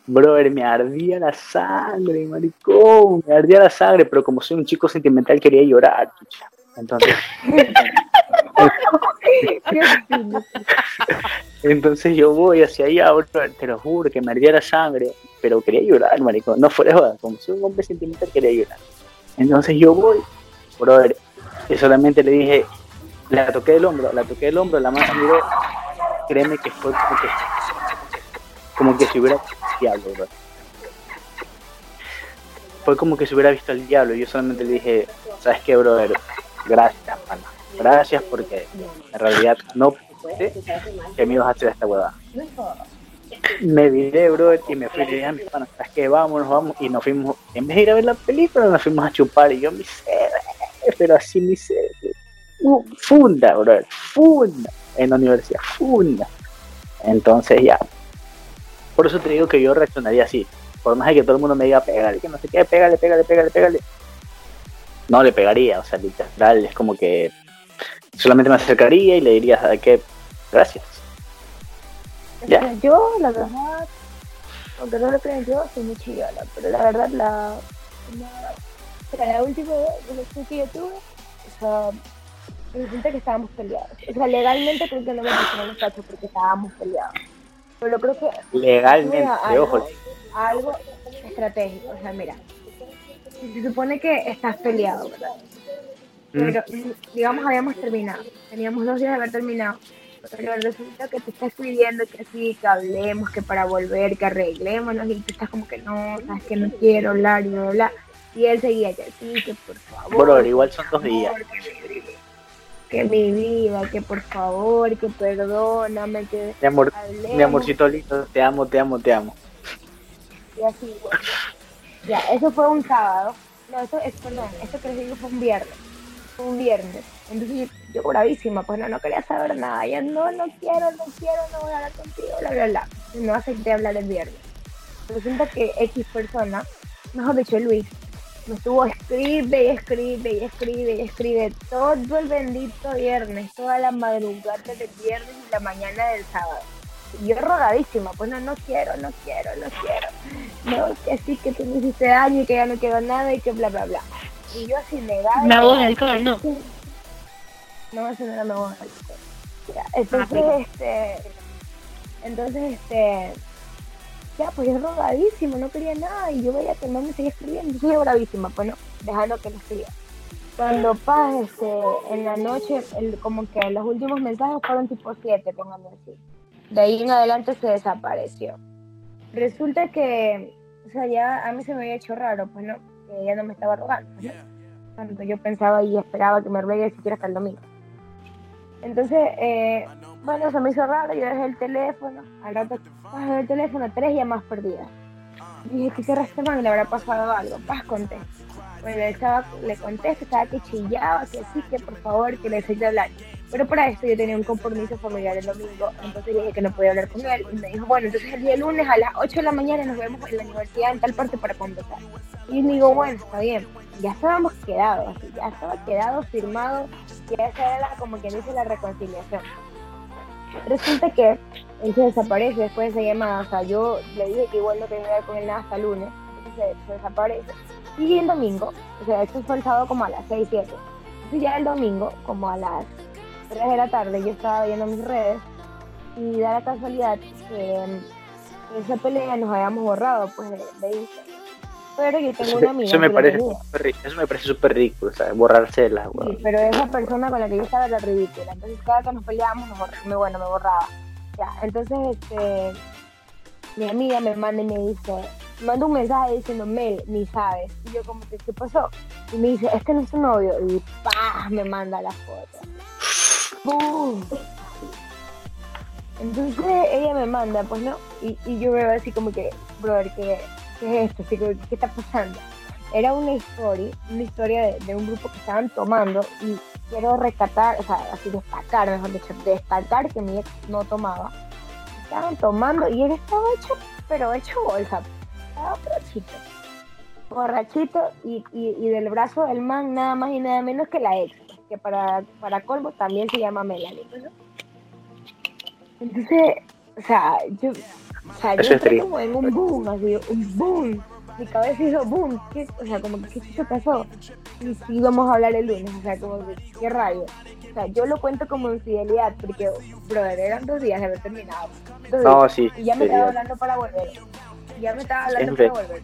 [SPEAKER 3] Brother, me ardía la sangre, maricón, me ardía la sangre, pero como soy un chico sentimental quería llorar, chucha. Entonces, <laughs> entonces yo voy hacia allá, te lo juro, que me ardía la sangre, pero quería llorar, maricón, no fuera joda, como soy un hombre sentimental quería llorar. Entonces yo voy, brother, y solamente le dije, la toqué del hombro, la toqué del hombro, la mano miró, créeme que fue como que, como que si hubiera diablo, bro. Fue como que si hubiera visto al diablo, yo solamente le dije, ¿sabes qué, brother? Gracias, pana. Gracias porque en realidad no pensé que me ibas a hacer esta huevada. Me viré, brother, y me fui y dije a mis panas, ¿sabes qué? Vámonos, vamos, y nos fuimos, en vez de ir a ver la película, nos fuimos a chupar, y yo me hice, pero así me hice, funda, brother, funda, en la universidad, funda. Entonces ya, por eso te digo que yo reaccionaría así, por más de que todo el mundo me diga, pégale, que no sé qué, pégale, pégale, pégale, pégale. No le pegaría, o sea, literal, es como que solamente me acercaría y le diría, ¿sabes qué? Gracias. Ya.
[SPEAKER 1] Yo, la verdad, aunque no lo crean yo, soy muy chillona, pero la verdad, la, la, la última relación que yo tuve, o sea, resulta que estábamos peleados. O sea, legalmente creo que no me pusieron los cachos porque estábamos peleados. Pero creo que
[SPEAKER 3] Legalmente,
[SPEAKER 1] algo,
[SPEAKER 3] ojo.
[SPEAKER 1] algo estratégico. O sea, mira, se supone que estás peleado, ¿verdad?
[SPEAKER 3] Mm.
[SPEAKER 1] Pero, digamos, habíamos terminado. Teníamos dos días de haber terminado. Pero resulta que te está escribiendo que sí, que hablemos, que para volver, que arreglémonos. Y tú estás como que no, sabes que no quiero hablar y bla, bla. Y él seguía que sí, que por favor.
[SPEAKER 3] Brother, igual son dos días.
[SPEAKER 1] Que que mi vida, que por favor, que perdóname, que
[SPEAKER 3] Mi amor,
[SPEAKER 1] hablemos.
[SPEAKER 3] mi amorcito lindo, te amo, te amo, te amo.
[SPEAKER 1] Y así, bueno. Ya, eso fue un sábado. No, eso es, perdón, esto que les digo fue un viernes. Fue un viernes. Entonces yo, yo bravísima, pues no, no quería saber nada. Ya no, no quiero, no quiero, no voy a hablar contigo, bla, bla, bla. No acepté hablar el viernes. Resulta que X persona, mejor dicho Luis, estuvo escribe y escribe y escribe y escribe todo el bendito viernes, toda la madrugada del viernes y la mañana del sábado. Y yo rogadísima, pues no, no quiero, no quiero, no quiero. No, que sí, que tú me hiciste daño y que ya no quiero nada y que bla, bla, bla. Y yo así negada.
[SPEAKER 2] Me hago alcohol, no.
[SPEAKER 1] No, eso no me hago alcohol. Entonces, este, entonces, este, ya, pues yo rogadísima, no quería nada y yo veía que no me seguía escribiendo. Yo bravísima, pues no, dejando que lo escriba. Cuando Paz, este, en la noche, el, como que los últimos mensajes fueron tipo 7, póngame así. De ahí en adelante se desapareció. Resulta que, o sea, ya a mí se me había hecho raro, pues no, que ella no me estaba rogando. ¿no? Cuando yo pensaba y esperaba que me ruegue siquiera hasta el domingo. Entonces, eh, bueno, se me hizo raro, yo dejé el teléfono, al rato bajé el teléfono, tres llamadas perdidas. Dije, ¿qué querrá este man? ¿Le habrá pasado algo? Paz, conté. Bueno, chava le contesto, estaba que chillaba, que sí, que por favor, que le de hablar. Pero para esto yo tenía un compromiso familiar el domingo, entonces dije que no podía hablar con él. Y me dijo, bueno, entonces el día lunes a las 8 de la mañana nos vemos en la universidad en tal parte para conversar. Y digo, bueno, está bien. Ya estábamos quedados, así, ya estaba quedado, firmado, ya esa era como quien dice la reconciliación. Resulta que él se desaparece después de esa llamada, o sea, yo le dije que igual no quería hablar con él nada hasta lunes, entonces se, desaparece. Y el domingo, o sea, esto fue el sábado como a las 6, 7. Entonces ya el domingo, como a las 3 de la tarde, yo estaba viendo mis redes y da la casualidad que esa pelea nos habíamos borrado pues de, de. Pero yo tengo una amiga.
[SPEAKER 3] Eso me, parece super, eso me parece súper ridículo, ¿sabes? Borrárselas,
[SPEAKER 1] Sí, pero esa persona con la que yo estaba era ridícula. Entonces, cada que nos peleábamos, me, bueno, me borraba. Ya, entonces, este. Mi amiga me manda y me dice, manda un mensaje diciendo, Mel, ni sabes. Y yo como que, ¿qué pasó? Y me dice, este no es tu novio. Y ¡pah! me manda la foto. ¡Bum! Entonces ella me manda, pues no, y, y yo veo así como que, brother, que ¿qué es esto? ¿Qué, está pasando? Era una historia, una historia de, un grupo que estaban tomando y quiero rescatar, o sea, así destacar, mejor dicho, destacar que mi ex no tomaba. Estaban tomando y él estaba hecho, pero hecho bolsa, estaba borrachito. Borrachito y, y, del brazo del man nada más y nada menos que la ex, que para, para colmo también se llama Melanie. Entonces, o sea, yo o sea, yo estoy como en un boom, así, un boom. Mi cabeza hizo boom. ¿Qué, o sea, como que, ¿qué pasó? Y sí, vamos a hablar el lunes, o sea, como que, ¿qué rayo? O sea, yo lo cuento como infidelidad, porque, brother, eran dos días de haber terminado.
[SPEAKER 3] no, sí.
[SPEAKER 1] Y ya me estaba hablando para volver. Y ya me estaba hablando para volver.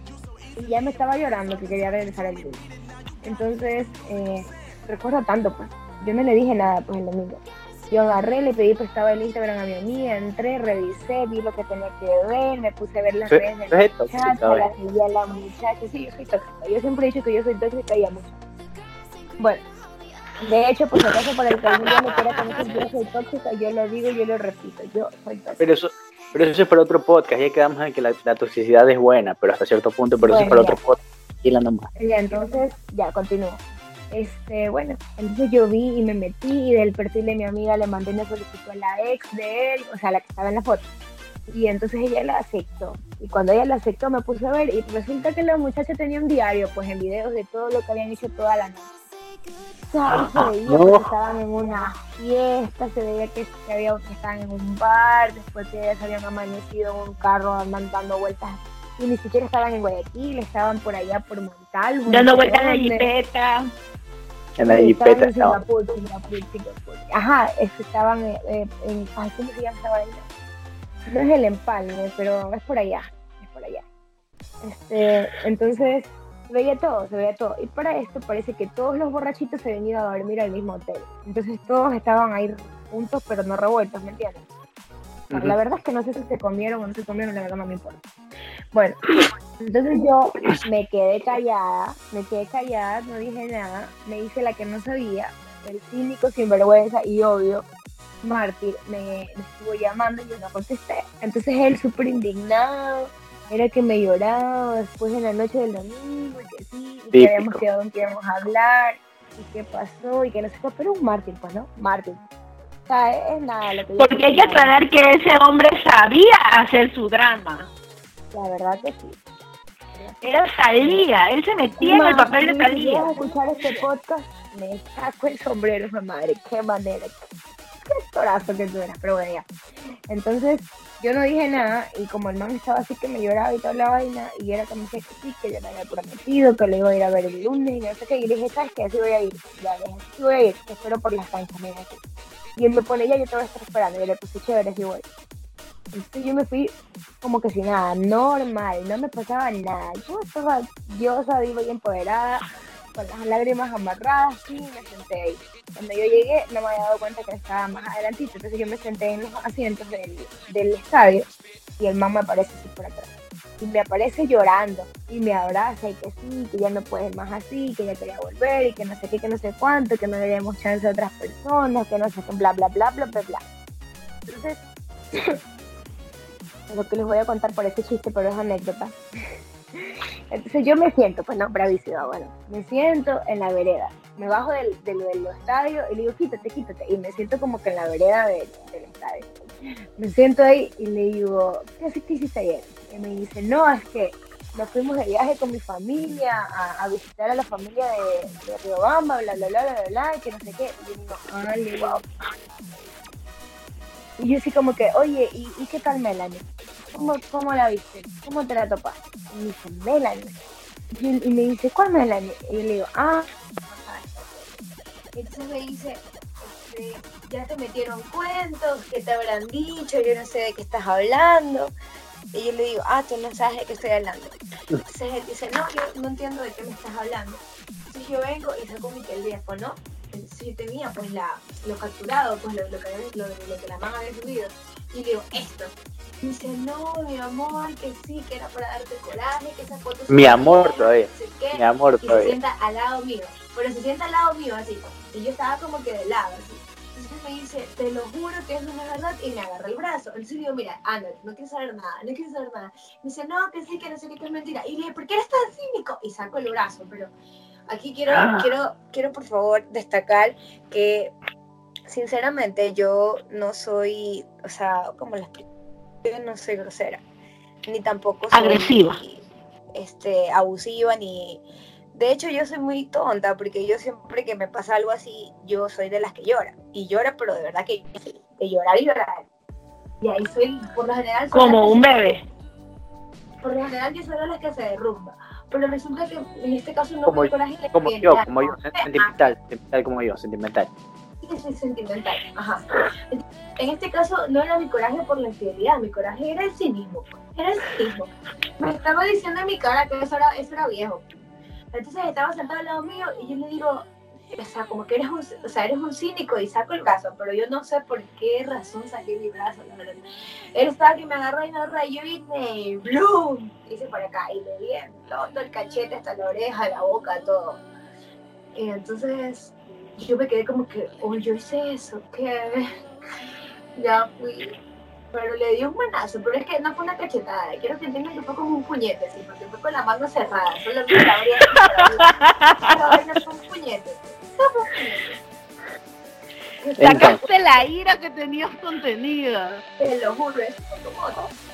[SPEAKER 1] Y ya me estaba llorando que quería regresar el lunes. Entonces, eh, recuerdo tanto, pues. Yo no le dije nada, pues, el domingo. Yo agarré, le pedí prestado el Instagram a mi amiga, entré, revisé, vi lo que tenía que ver, me puse a ver las redes de la muchacha, la seguí a la muchacha. Sí, yo soy tóxica. Yo siempre he dicho que yo soy tóxica y a mucho. Bueno, de hecho, por si acaso, para el que algún día me quiera conocer, yo soy tóxica, yo lo digo y yo lo repito, yo soy tóxica.
[SPEAKER 3] Pero eso, pero eso es para otro podcast, ya quedamos en que la, toxicidad es buena, pero hasta cierto punto, pero eso es para otro podcast. Y la nomás.
[SPEAKER 1] Ya, entonces, ya, continúo. Este, bueno, entonces yo vi y me metí y del perfil de mi amiga le mandé una solicitud a la ex de él, o sea, la que estaba en la foto. Y entonces ella la aceptó. Y cuando ella la aceptó me puse a ver y resulta que la muchacha tenía un diario, pues en videos de todo lo que habían hecho toda la noche. O sea, se veía que estaban en una fiesta, se veía que, había, que estaban en un bar, después que se habían amanecido en un carro dando vueltas y ni siquiera estaban en Guayaquil, estaban por allá por Montalvo.
[SPEAKER 2] Dando vueltas en la jipeta.
[SPEAKER 3] En la jipeta estaban.
[SPEAKER 1] Ajá, estaban eh, en, ¿cómo se llama esa No es el empalme, pero es por allá, es por allá. Este, entonces, se veía todo, se veía todo. Y para esto parece que todos los borrachitos se habían ido a dormir al mismo hotel. Entonces todos estaban ahí juntos, pero no revueltos, ¿me entiendes? La verdad es que no sé si se comieron o no se comieron, la verdad no me importa. Bueno, entonces yo me quedé callada, me quedé callada, no dije nada, me hice la que no sabía, el cínico, sinvergüenza y obvio, mártir, me, estuvo llamando y yo no contesté. Entonces él súper indignado, era que me lloraba después de la noche del domingo y que sí, y que habíamos quedado en que íbamos a hablar y qué pasó y que no sé qué, pero un mártir, pues, ¿no? Mártir es nada lo que
[SPEAKER 2] Porque hay que aclarar que ese hombre sabía hacer su drama.
[SPEAKER 1] La verdad que sí.
[SPEAKER 2] Era salía, él se metía en el papel de salía.
[SPEAKER 1] Si escuchar este podcast, me saco el sombrero, madre, qué manera. Qué torazo que tú eras, pero bueno, ya. Entonces, yo no dije nada, y como el man estaba así que me lloraba y toda la vaina, y era como que sí, que yo me había prometido, que le iba a ir a ver el lunes, y no sé qué, y le dije, ¿sabes qué? Así voy a ir. Ya, le dije, sí voy a ir, te espero por las canchas, mira, así. Y él me pone, ya yo te voy a estar esperando. Y le puse chévere, y voy. Yo me fui como que sin nada, normal, no me pasaba nada. Yo estaba diosa, viva y empoderada, con las lágrimas amarradas, y me senté ahí. Cuando yo llegué, no me había dado cuenta que estaba más adelantito, entonces yo me senté en los asientos del, del estadio y el man me aparece así por atrás y me aparece llorando y me abraza y que sí, que ya no puede más así, que ya quería volver y que no sé qué, que no sé cuánto, que no le demos chance a otras personas, que no sé qué, bla, bla, bla, bla, bla, bla. Entonces, <clears throat> lo que les voy a contar por este chiste, pero es anécdota. Entonces yo me siento, pues no, bravísima, bueno, me siento en la vereda, me bajo del, del, estadio y le digo, quítate, quítate, y me siento como que en la vereda del, del estadio. Me siento ahí y le digo, ¿qué, qué hiciste ayer? Y me dice, no, es que nos fuimos de viaje con mi familia a, visitar a la familia de, de Riobamba, bla, bla, bla, bla, bla, bla, que no sé qué. Y yo digo, ay, wow. Y yo así como que, oye, ¿y, qué tal Melanie? ¿Cómo, ¿Cómo la viste? ¿Cómo te la topaste? Y me dice, Melanie. Y, y me dice, ¿cuál Melanie? Y yo le digo, ah. Entonces me dice, este, ya te metieron cuentos, que te habrán dicho, yo no sé de qué estás hablando. Y yo le digo, ah, tú no sabes de qué estoy hablando. Entonces él dice, no, yo no entiendo de qué me estás hablando. Entonces yo vengo y saco mi teléfono. Yo tenía pues la, lo capturado, pues lo, lo, que, lo, lo que la mamá había subido. Y le digo, esto. Y me dice, no, mi amor, que sí, que era para darte coraje, que esa foto...
[SPEAKER 3] Mi amor todavía.
[SPEAKER 1] No sé qué
[SPEAKER 3] Mi amor
[SPEAKER 1] y se
[SPEAKER 3] todavía.
[SPEAKER 1] sienta al lado mío. Pero se sienta al lado mío así. Y yo estaba como que de lado así. Entonces me dice, te lo juro que eso no es verdad. Y me agarra el brazo. Entonces digo, mira, Ana, no quiero saber nada, no quiero saber nada. Me dice, no, que sí, que no sé qué, que es mentira. Y le digo, ¿por qué eres tan cínico? Y saco el brazo. Pero aquí quiero,
[SPEAKER 3] Ah.
[SPEAKER 1] quiero, quiero por favor destacar que sinceramente yo no soy, o sea, como les explico, yo no soy grosera. Ni tampoco soy
[SPEAKER 2] Agresiva.
[SPEAKER 1] este, abusiva ni de hecho yo soy muy tonta porque yo siempre que me pasa algo así yo soy de las que llora y llora pero de verdad que de llorar y llorar y ahí soy por lo general
[SPEAKER 2] Como un bebé.
[SPEAKER 1] Por lo general yo soy las que se derrumba pero resulta que en este caso no
[SPEAKER 3] Como-
[SPEAKER 1] fue coraje
[SPEAKER 3] Como yo,
[SPEAKER 1] "Ya,
[SPEAKER 3] como yo, sentimental, sentimental como yo, sentimental.
[SPEAKER 1] Sí, sentimental. Ajá. En este caso no era mi coraje por la infidelidad, mi coraje era el cinismo. Era el cinismo. Me estaba diciendo en mi cara que eso era, eso era viejo. Entonces estaba sentado al lado mío y yo le digo, o sea, como que eres un, o sea, eres un cínico y saco el brazo, pero yo no sé por qué razón saqué mi brazo, la. Él estaba que me agarró y me agarró y yo vine, ¡blum! Hice para acá y le di todo el cachete hasta la oreja, la boca, todo. Y entonces yo me quedé como que, oh, yo hice eso, ¿qué? <laughs> Ya fui. Pero le di un manazo, pero es que no fue una cachetada. Quiero que entiendan que fue como un puñete, sí, porque fue con la mano cerrada. Solo la abría así, pero puñete. Fue un puñete.
[SPEAKER 2] Sacaste la ira que tenías contenida.
[SPEAKER 1] Te lo juro, eso fue como,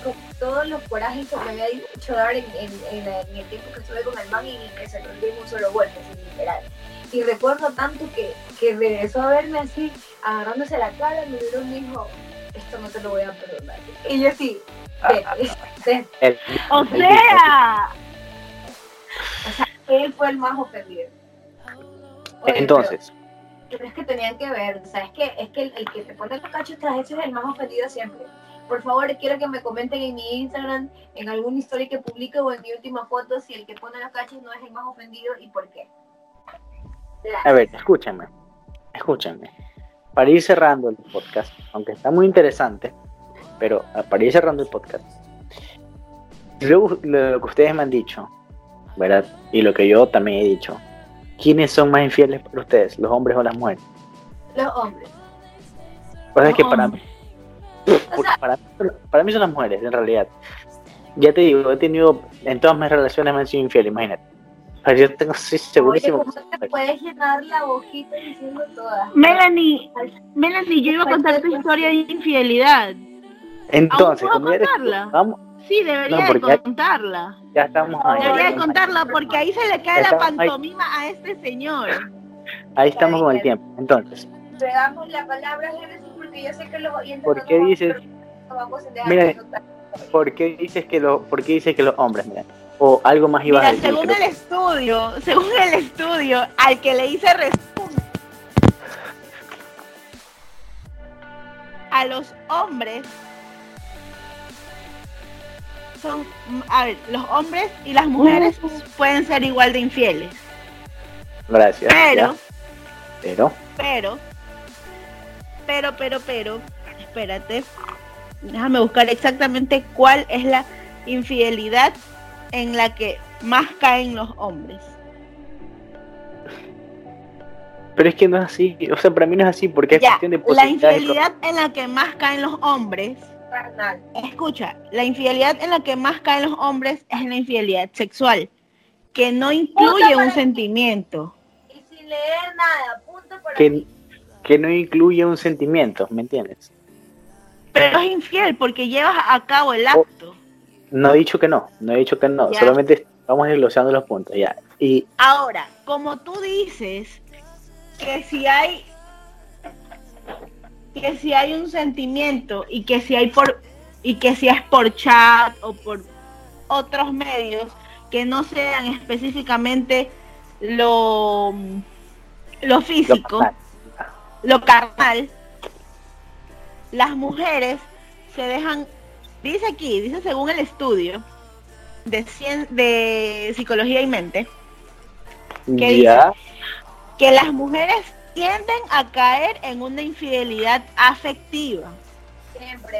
[SPEAKER 1] como todos los corajes que me había hecho dar en, en, en, la- en el tiempo que estuve con el man y que se di en un solo golpe, así, literal. Y recuerdo tanto que, que regresó a verme así, agarrándose la cara, me miró y me dijo, esto no te lo voy a perdonar. Y yo sí, <laughs>
[SPEAKER 2] O sea,
[SPEAKER 1] él fue el más ofendido. Oye,
[SPEAKER 3] entonces,
[SPEAKER 1] Pero, pero es que tenían que ver, o sea, es que, es que el, el que te pone los cachos tras eso es el más ofendido siempre. Por favor, quiero que me comenten en mi Instagram, en alguna historia que publique o en mi última foto, si el que pone los cachos no es el más ofendido y por qué.
[SPEAKER 3] a ver, escúchenme, escúchenme. Para ir cerrando el podcast, aunque está muy interesante, pero ah, para ir cerrando el podcast, lo, lo que ustedes me han dicho, ¿verdad? Y lo que yo también he dicho, ¿quiénes son más infieles para ustedes, los hombres o las mujeres?
[SPEAKER 1] Los hombres.
[SPEAKER 3] O sea, es que para, porque para, para mí son las mujeres, en realidad. Ya te digo, he tenido, en todas mis relaciones me han sido infiel, imagínate. Pero yo tengo, estoy
[SPEAKER 1] Oye,
[SPEAKER 3] segurísimo.
[SPEAKER 1] ¿cómo te puedes llenar la boquita diciendo todas?
[SPEAKER 2] Melanie, Melanie, yo iba a contar tu historia de infidelidad.
[SPEAKER 3] Entonces,
[SPEAKER 2] ¿Aún puedo
[SPEAKER 3] como ya eres-
[SPEAKER 2] contarla?
[SPEAKER 3] vamos,
[SPEAKER 2] Sí, debería
[SPEAKER 3] No,
[SPEAKER 2] de contarla.
[SPEAKER 3] ya estamos ahí.
[SPEAKER 2] Debería de contarla porque ahí se le cae la
[SPEAKER 3] ahí.
[SPEAKER 2] pantomima a este señor.
[SPEAKER 3] Ahí estamos con el tiempo. Entonces,
[SPEAKER 1] Le damos la palabra a Génesis porque yo sé que los oyentes
[SPEAKER 3] ¿Por qué dices-
[SPEAKER 1] vamos- a
[SPEAKER 3] Mira. ¿por qué dices que los, por qué dices que los hombres, mira? O algo más ibas a decir.
[SPEAKER 2] según
[SPEAKER 3] creo.
[SPEAKER 2] el estudio, según el estudio al que le hice resumen, a los hombres son, a ver, los hombres y las mujeres pueden ser igual de infieles,
[SPEAKER 3] Gracias.
[SPEAKER 2] pero,
[SPEAKER 3] Pero,
[SPEAKER 2] pero, pero, pero, pero, espérate, déjame buscar exactamente cuál es la infidelidad en la que más caen los hombres.
[SPEAKER 3] pero es que no es así. O sea, para mí no es así porque es
[SPEAKER 2] Ya,
[SPEAKER 3] cuestión de
[SPEAKER 2] la infidelidad en la que más caen los hombres,
[SPEAKER 1] Carnal.
[SPEAKER 2] escucha, la infidelidad en la que más caen los hombres es la infidelidad sexual. que no incluye un sentimiento.
[SPEAKER 1] Y sin leer nada, punto por
[SPEAKER 3] Que, que no incluye un sentimiento, ¿me entiendes?
[SPEAKER 2] Pero es infiel porque llevas a cabo el acto.
[SPEAKER 3] No he dicho que no, no he dicho que no,
[SPEAKER 2] Ya.
[SPEAKER 3] solamente estamos desglosando los puntos, ya. Y
[SPEAKER 2] Ahora, como tú dices que si hay que si hay un sentimiento y que si hay por y que si es por chat o por otros medios que no sean específicamente lo lo físico, lo carnal, las mujeres se dejan, dice aquí, dice según el estudio de, cien- de psicología y mente, ¿Qué
[SPEAKER 3] ya,
[SPEAKER 2] que las mujeres tienden a caer en una infidelidad afectiva
[SPEAKER 1] Siempre.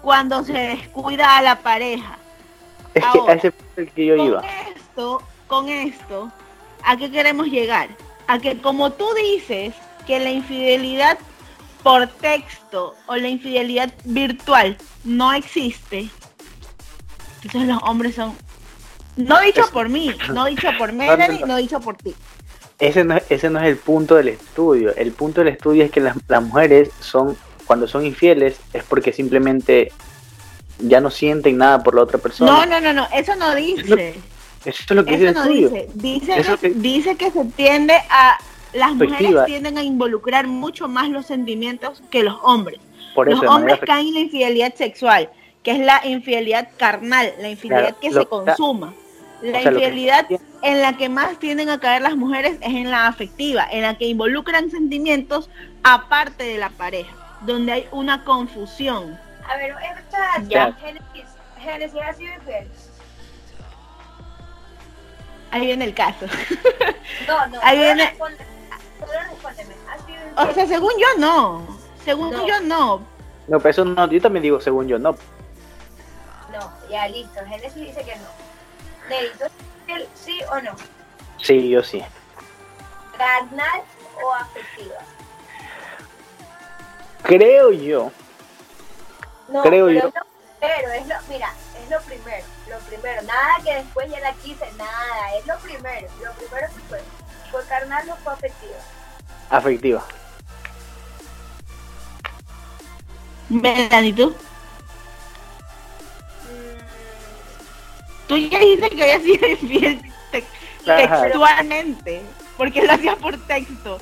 [SPEAKER 2] cuando se descuida a la pareja.
[SPEAKER 3] es que
[SPEAKER 2] ahora,
[SPEAKER 3] a ese punto el que yo
[SPEAKER 2] Con
[SPEAKER 3] iba.
[SPEAKER 2] esto, con esto, ¿a qué queremos llegar? A que como tú dices que la infidelidad por texto o la infidelidad virtual no existe, entonces los hombres son, no dicho por mí, no dicho por <laughs> Melanie,
[SPEAKER 3] no
[SPEAKER 2] dicho por ti.
[SPEAKER 3] Ese no, es- ese no es el punto del estudio. El punto del estudio es que las, las mujeres son, cuando son infieles, es porque simplemente ya no sienten nada por la otra persona.
[SPEAKER 2] No, no, no, no, eso no dice.
[SPEAKER 3] Eso es lo que dice el estudio.
[SPEAKER 2] dice. Dice
[SPEAKER 3] Eso
[SPEAKER 2] que, dice que se tiende a las mujeres tienden a involucrar mucho más los sentimientos que los hombres.
[SPEAKER 3] Por eso,
[SPEAKER 2] los hombres caen en la infidelidad sexual, que es la infidelidad carnal, la infidelidad
[SPEAKER 3] Claro,
[SPEAKER 2] que se consuma. La
[SPEAKER 3] o sea, lo que-
[SPEAKER 2] infidelidad en la que más tienden a caer las mujeres es en la afectiva, en la que involucran sentimientos aparte de la pareja, donde hay una confusión.
[SPEAKER 1] A ver, esta
[SPEAKER 2] Ya.
[SPEAKER 1] Génesis, Génesis ha sido infiel.
[SPEAKER 2] Ahí viene el caso. <laughs>
[SPEAKER 1] No, no.
[SPEAKER 2] Ahí viene-
[SPEAKER 1] respóndeme.
[SPEAKER 2] O sea, según yo no. Según
[SPEAKER 1] No.
[SPEAKER 2] yo no.
[SPEAKER 3] No, pero eso no, yo también digo según yo, no.
[SPEAKER 1] No, ya listo. Génesis dice que no. Nelly, ¿tú eres infiel, sí o no?
[SPEAKER 3] Sí, yo sí.
[SPEAKER 1] ¿Carnal o afectiva?
[SPEAKER 3] Creo yo.
[SPEAKER 1] No,
[SPEAKER 3] Creo
[SPEAKER 1] pero
[SPEAKER 3] yo.
[SPEAKER 1] es lo primero, es lo, mira, es lo primero, lo primero, nada que después ya la quise, nada, es lo primero, lo primero que fue, fue carnal o fue afectiva.
[SPEAKER 3] Afectiva.
[SPEAKER 2] Melanie, ¿tú?
[SPEAKER 1] Mm,
[SPEAKER 2] Tú ya dijiste que había sido infiel te-
[SPEAKER 3] Ajá.
[SPEAKER 2] textualmente, porque lo hacía por texto.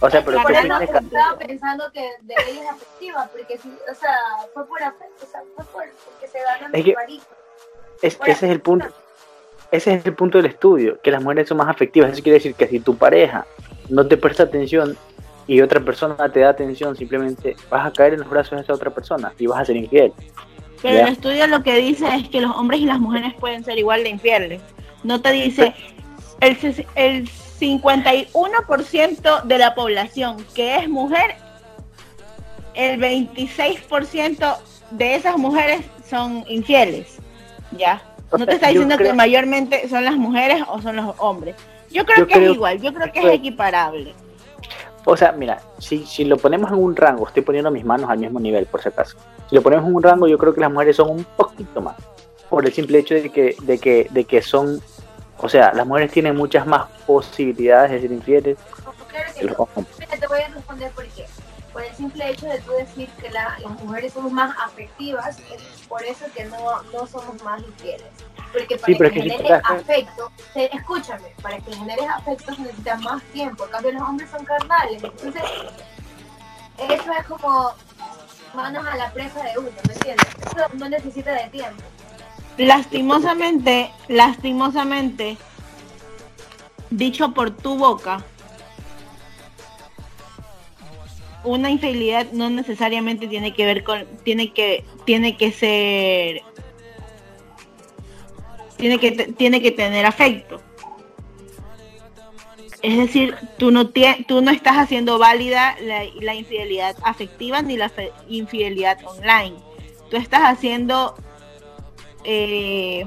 [SPEAKER 3] O sea, pero
[SPEAKER 2] Carnal,
[SPEAKER 3] ¿qué
[SPEAKER 1] Por
[SPEAKER 3] tienes
[SPEAKER 1] eso
[SPEAKER 3] que-
[SPEAKER 1] estaba pensando que de ella es afectiva, porque si, o sea, fue por afecto, o sea, fue por, porque se ganan
[SPEAKER 3] Es
[SPEAKER 1] los
[SPEAKER 3] que- es- ese es el punto. Ese es el punto del estudio, que las mujeres son más afectivas. Eso quiere decir que si tu pareja no te presta atención y otra persona te da atención, simplemente vas a caer en los brazos de esa otra persona y vas a ser infiel.
[SPEAKER 2] Pero el estudio lo que dice es que los hombres y las mujeres pueden ser igual de infieles. No te dice el, el 51% de la población que es mujer, el 26% de esas mujeres son infieles. ¿Ya? No te <laughs> está diciendo
[SPEAKER 3] creo-
[SPEAKER 2] que mayormente son las mujeres o son los hombres. Yo creo
[SPEAKER 3] Yo
[SPEAKER 2] que
[SPEAKER 3] creo-
[SPEAKER 2] es igual, yo creo que es equiparable.
[SPEAKER 3] O sea, mira, si, si lo ponemos en un rango, estoy poniendo mis manos al mismo nivel, por si acaso. Si lo ponemos en un rango, yo creo que las mujeres son un poquito más. Por el simple hecho de que, de que, de que son, o sea, las mujeres tienen muchas más posibilidades de ser infieles
[SPEAKER 1] Claro que
[SPEAKER 3] que los
[SPEAKER 1] no.
[SPEAKER 3] hombres.
[SPEAKER 1] Mira, te voy a responder por qué. Por el simple hecho de tú decir que la- las mujeres somos más afectivas, es por eso que no, no somos más infieles. Porque para
[SPEAKER 3] Sí, pero
[SPEAKER 1] que
[SPEAKER 3] es que si
[SPEAKER 1] generes afecto, escúchame, para que generes afecto se necesita más tiempo. En cambio, los hombres son carnales. Entonces, eso es como manos a la presa de uno, ¿me entiendes? Eso no necesita de tiempo.
[SPEAKER 2] Lastimosamente, lastimosamente, dicho por tu boca, una infidelidad no necesariamente tiene que ver con, tiene que, tiene que ser, tiene que, tiene que tener afecto. Es decir, tú no, tú no estás haciendo válida la, la infidelidad afectiva ni la infidelidad online. Tú estás haciendo eh,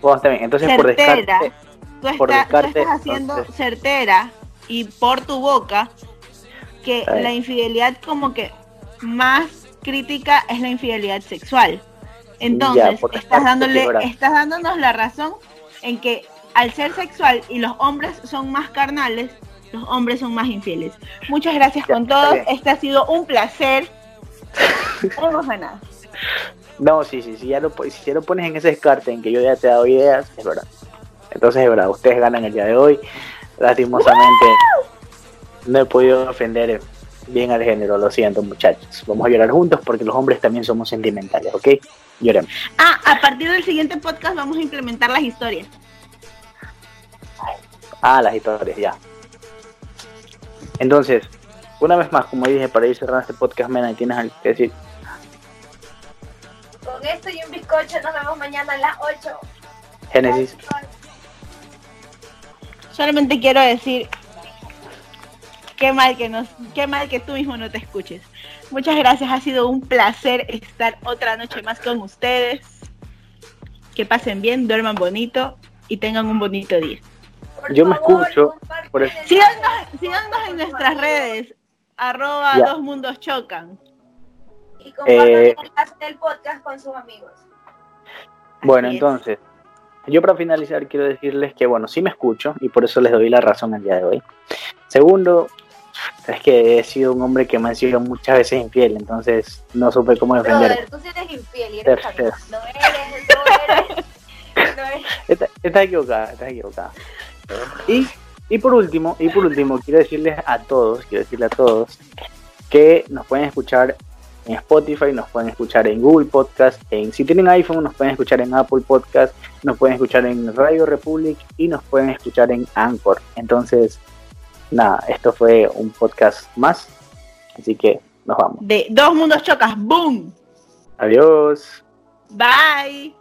[SPEAKER 3] Bueno, está bien. Entonces, por descarte,
[SPEAKER 2] Tú,
[SPEAKER 3] por
[SPEAKER 2] estás- tú
[SPEAKER 3] descarte,
[SPEAKER 2] estás haciendo
[SPEAKER 3] entonces-
[SPEAKER 2] certera y por tu boca que la infidelidad como que más crítica es la infidelidad sexual. Entonces, estás dándole, estás dándonos la razón en que al ser sexual y los hombres son más carnales, los hombres son más infieles. Muchas gracias
[SPEAKER 3] Ya,
[SPEAKER 2] con todos. Este ha sido un placer. <laughs> Hemos ganado.
[SPEAKER 3] No, sí, sí, sí, ya lo, si ya lo pones en ese descarte en que yo ya te he dado ideas, es verdad. Entonces, es verdad, ustedes ganan el día de hoy. Lastimosamente, no he podido defender bien al género, lo siento, muchachos. Vamos a llorar juntos porque los hombres también somos sentimentales, ¿ok? Lloremos.
[SPEAKER 2] Ah, a partir del siguiente podcast vamos a implementar las historias.
[SPEAKER 3] Ah, las historias, ya. Entonces, una vez más, como dije, para ir cerrando este podcast, Mena, ¿tienes algo que decir?
[SPEAKER 1] Con esto y un bizcocho nos vemos mañana a las 8.
[SPEAKER 3] Génesis.
[SPEAKER 2] Solamente quiero decir qué mal que nos, qué mal que tú mismo no te escuches. Muchas gracias, ha sido un placer estar otra noche más con ustedes. Que pasen bien, duerman bonito y tengan un bonito día.
[SPEAKER 3] Yo me escucho, por
[SPEAKER 2] Síganos, síganos en nuestras redes, arroba dos mundos chocan.
[SPEAKER 1] Y compartan
[SPEAKER 3] Eh,
[SPEAKER 1] el podcast con sus amigos.
[SPEAKER 3] Bueno, entonces, yo para finalizar quiero decirles que, bueno, sí me escucho y por eso les doy la razón el día de hoy. Segundo, es que he sido un hombre que me ha sido muchas veces infiel, entonces no supe cómo defender.
[SPEAKER 1] Tú sí eres infiel y eres
[SPEAKER 3] Tercero.
[SPEAKER 1] cabrón. No eres, no eres. No eres. <laughs>
[SPEAKER 3] Estás está equivocada, estás equivocada. Y, y por último, y por último, quiero decirles a todos, quiero decirle a todos que nos pueden escuchar en Spotify, nos pueden escuchar en Google Podcast, en, si tienen iPhone nos pueden escuchar en Apple Podcast, nos pueden escuchar en Radio Republic y nos pueden escuchar en Anchor. Entonces, nada, esto fue un podcast más, así que nos vamos.
[SPEAKER 2] De dos mundos chocas, boom.
[SPEAKER 3] Adiós.
[SPEAKER 2] Bye.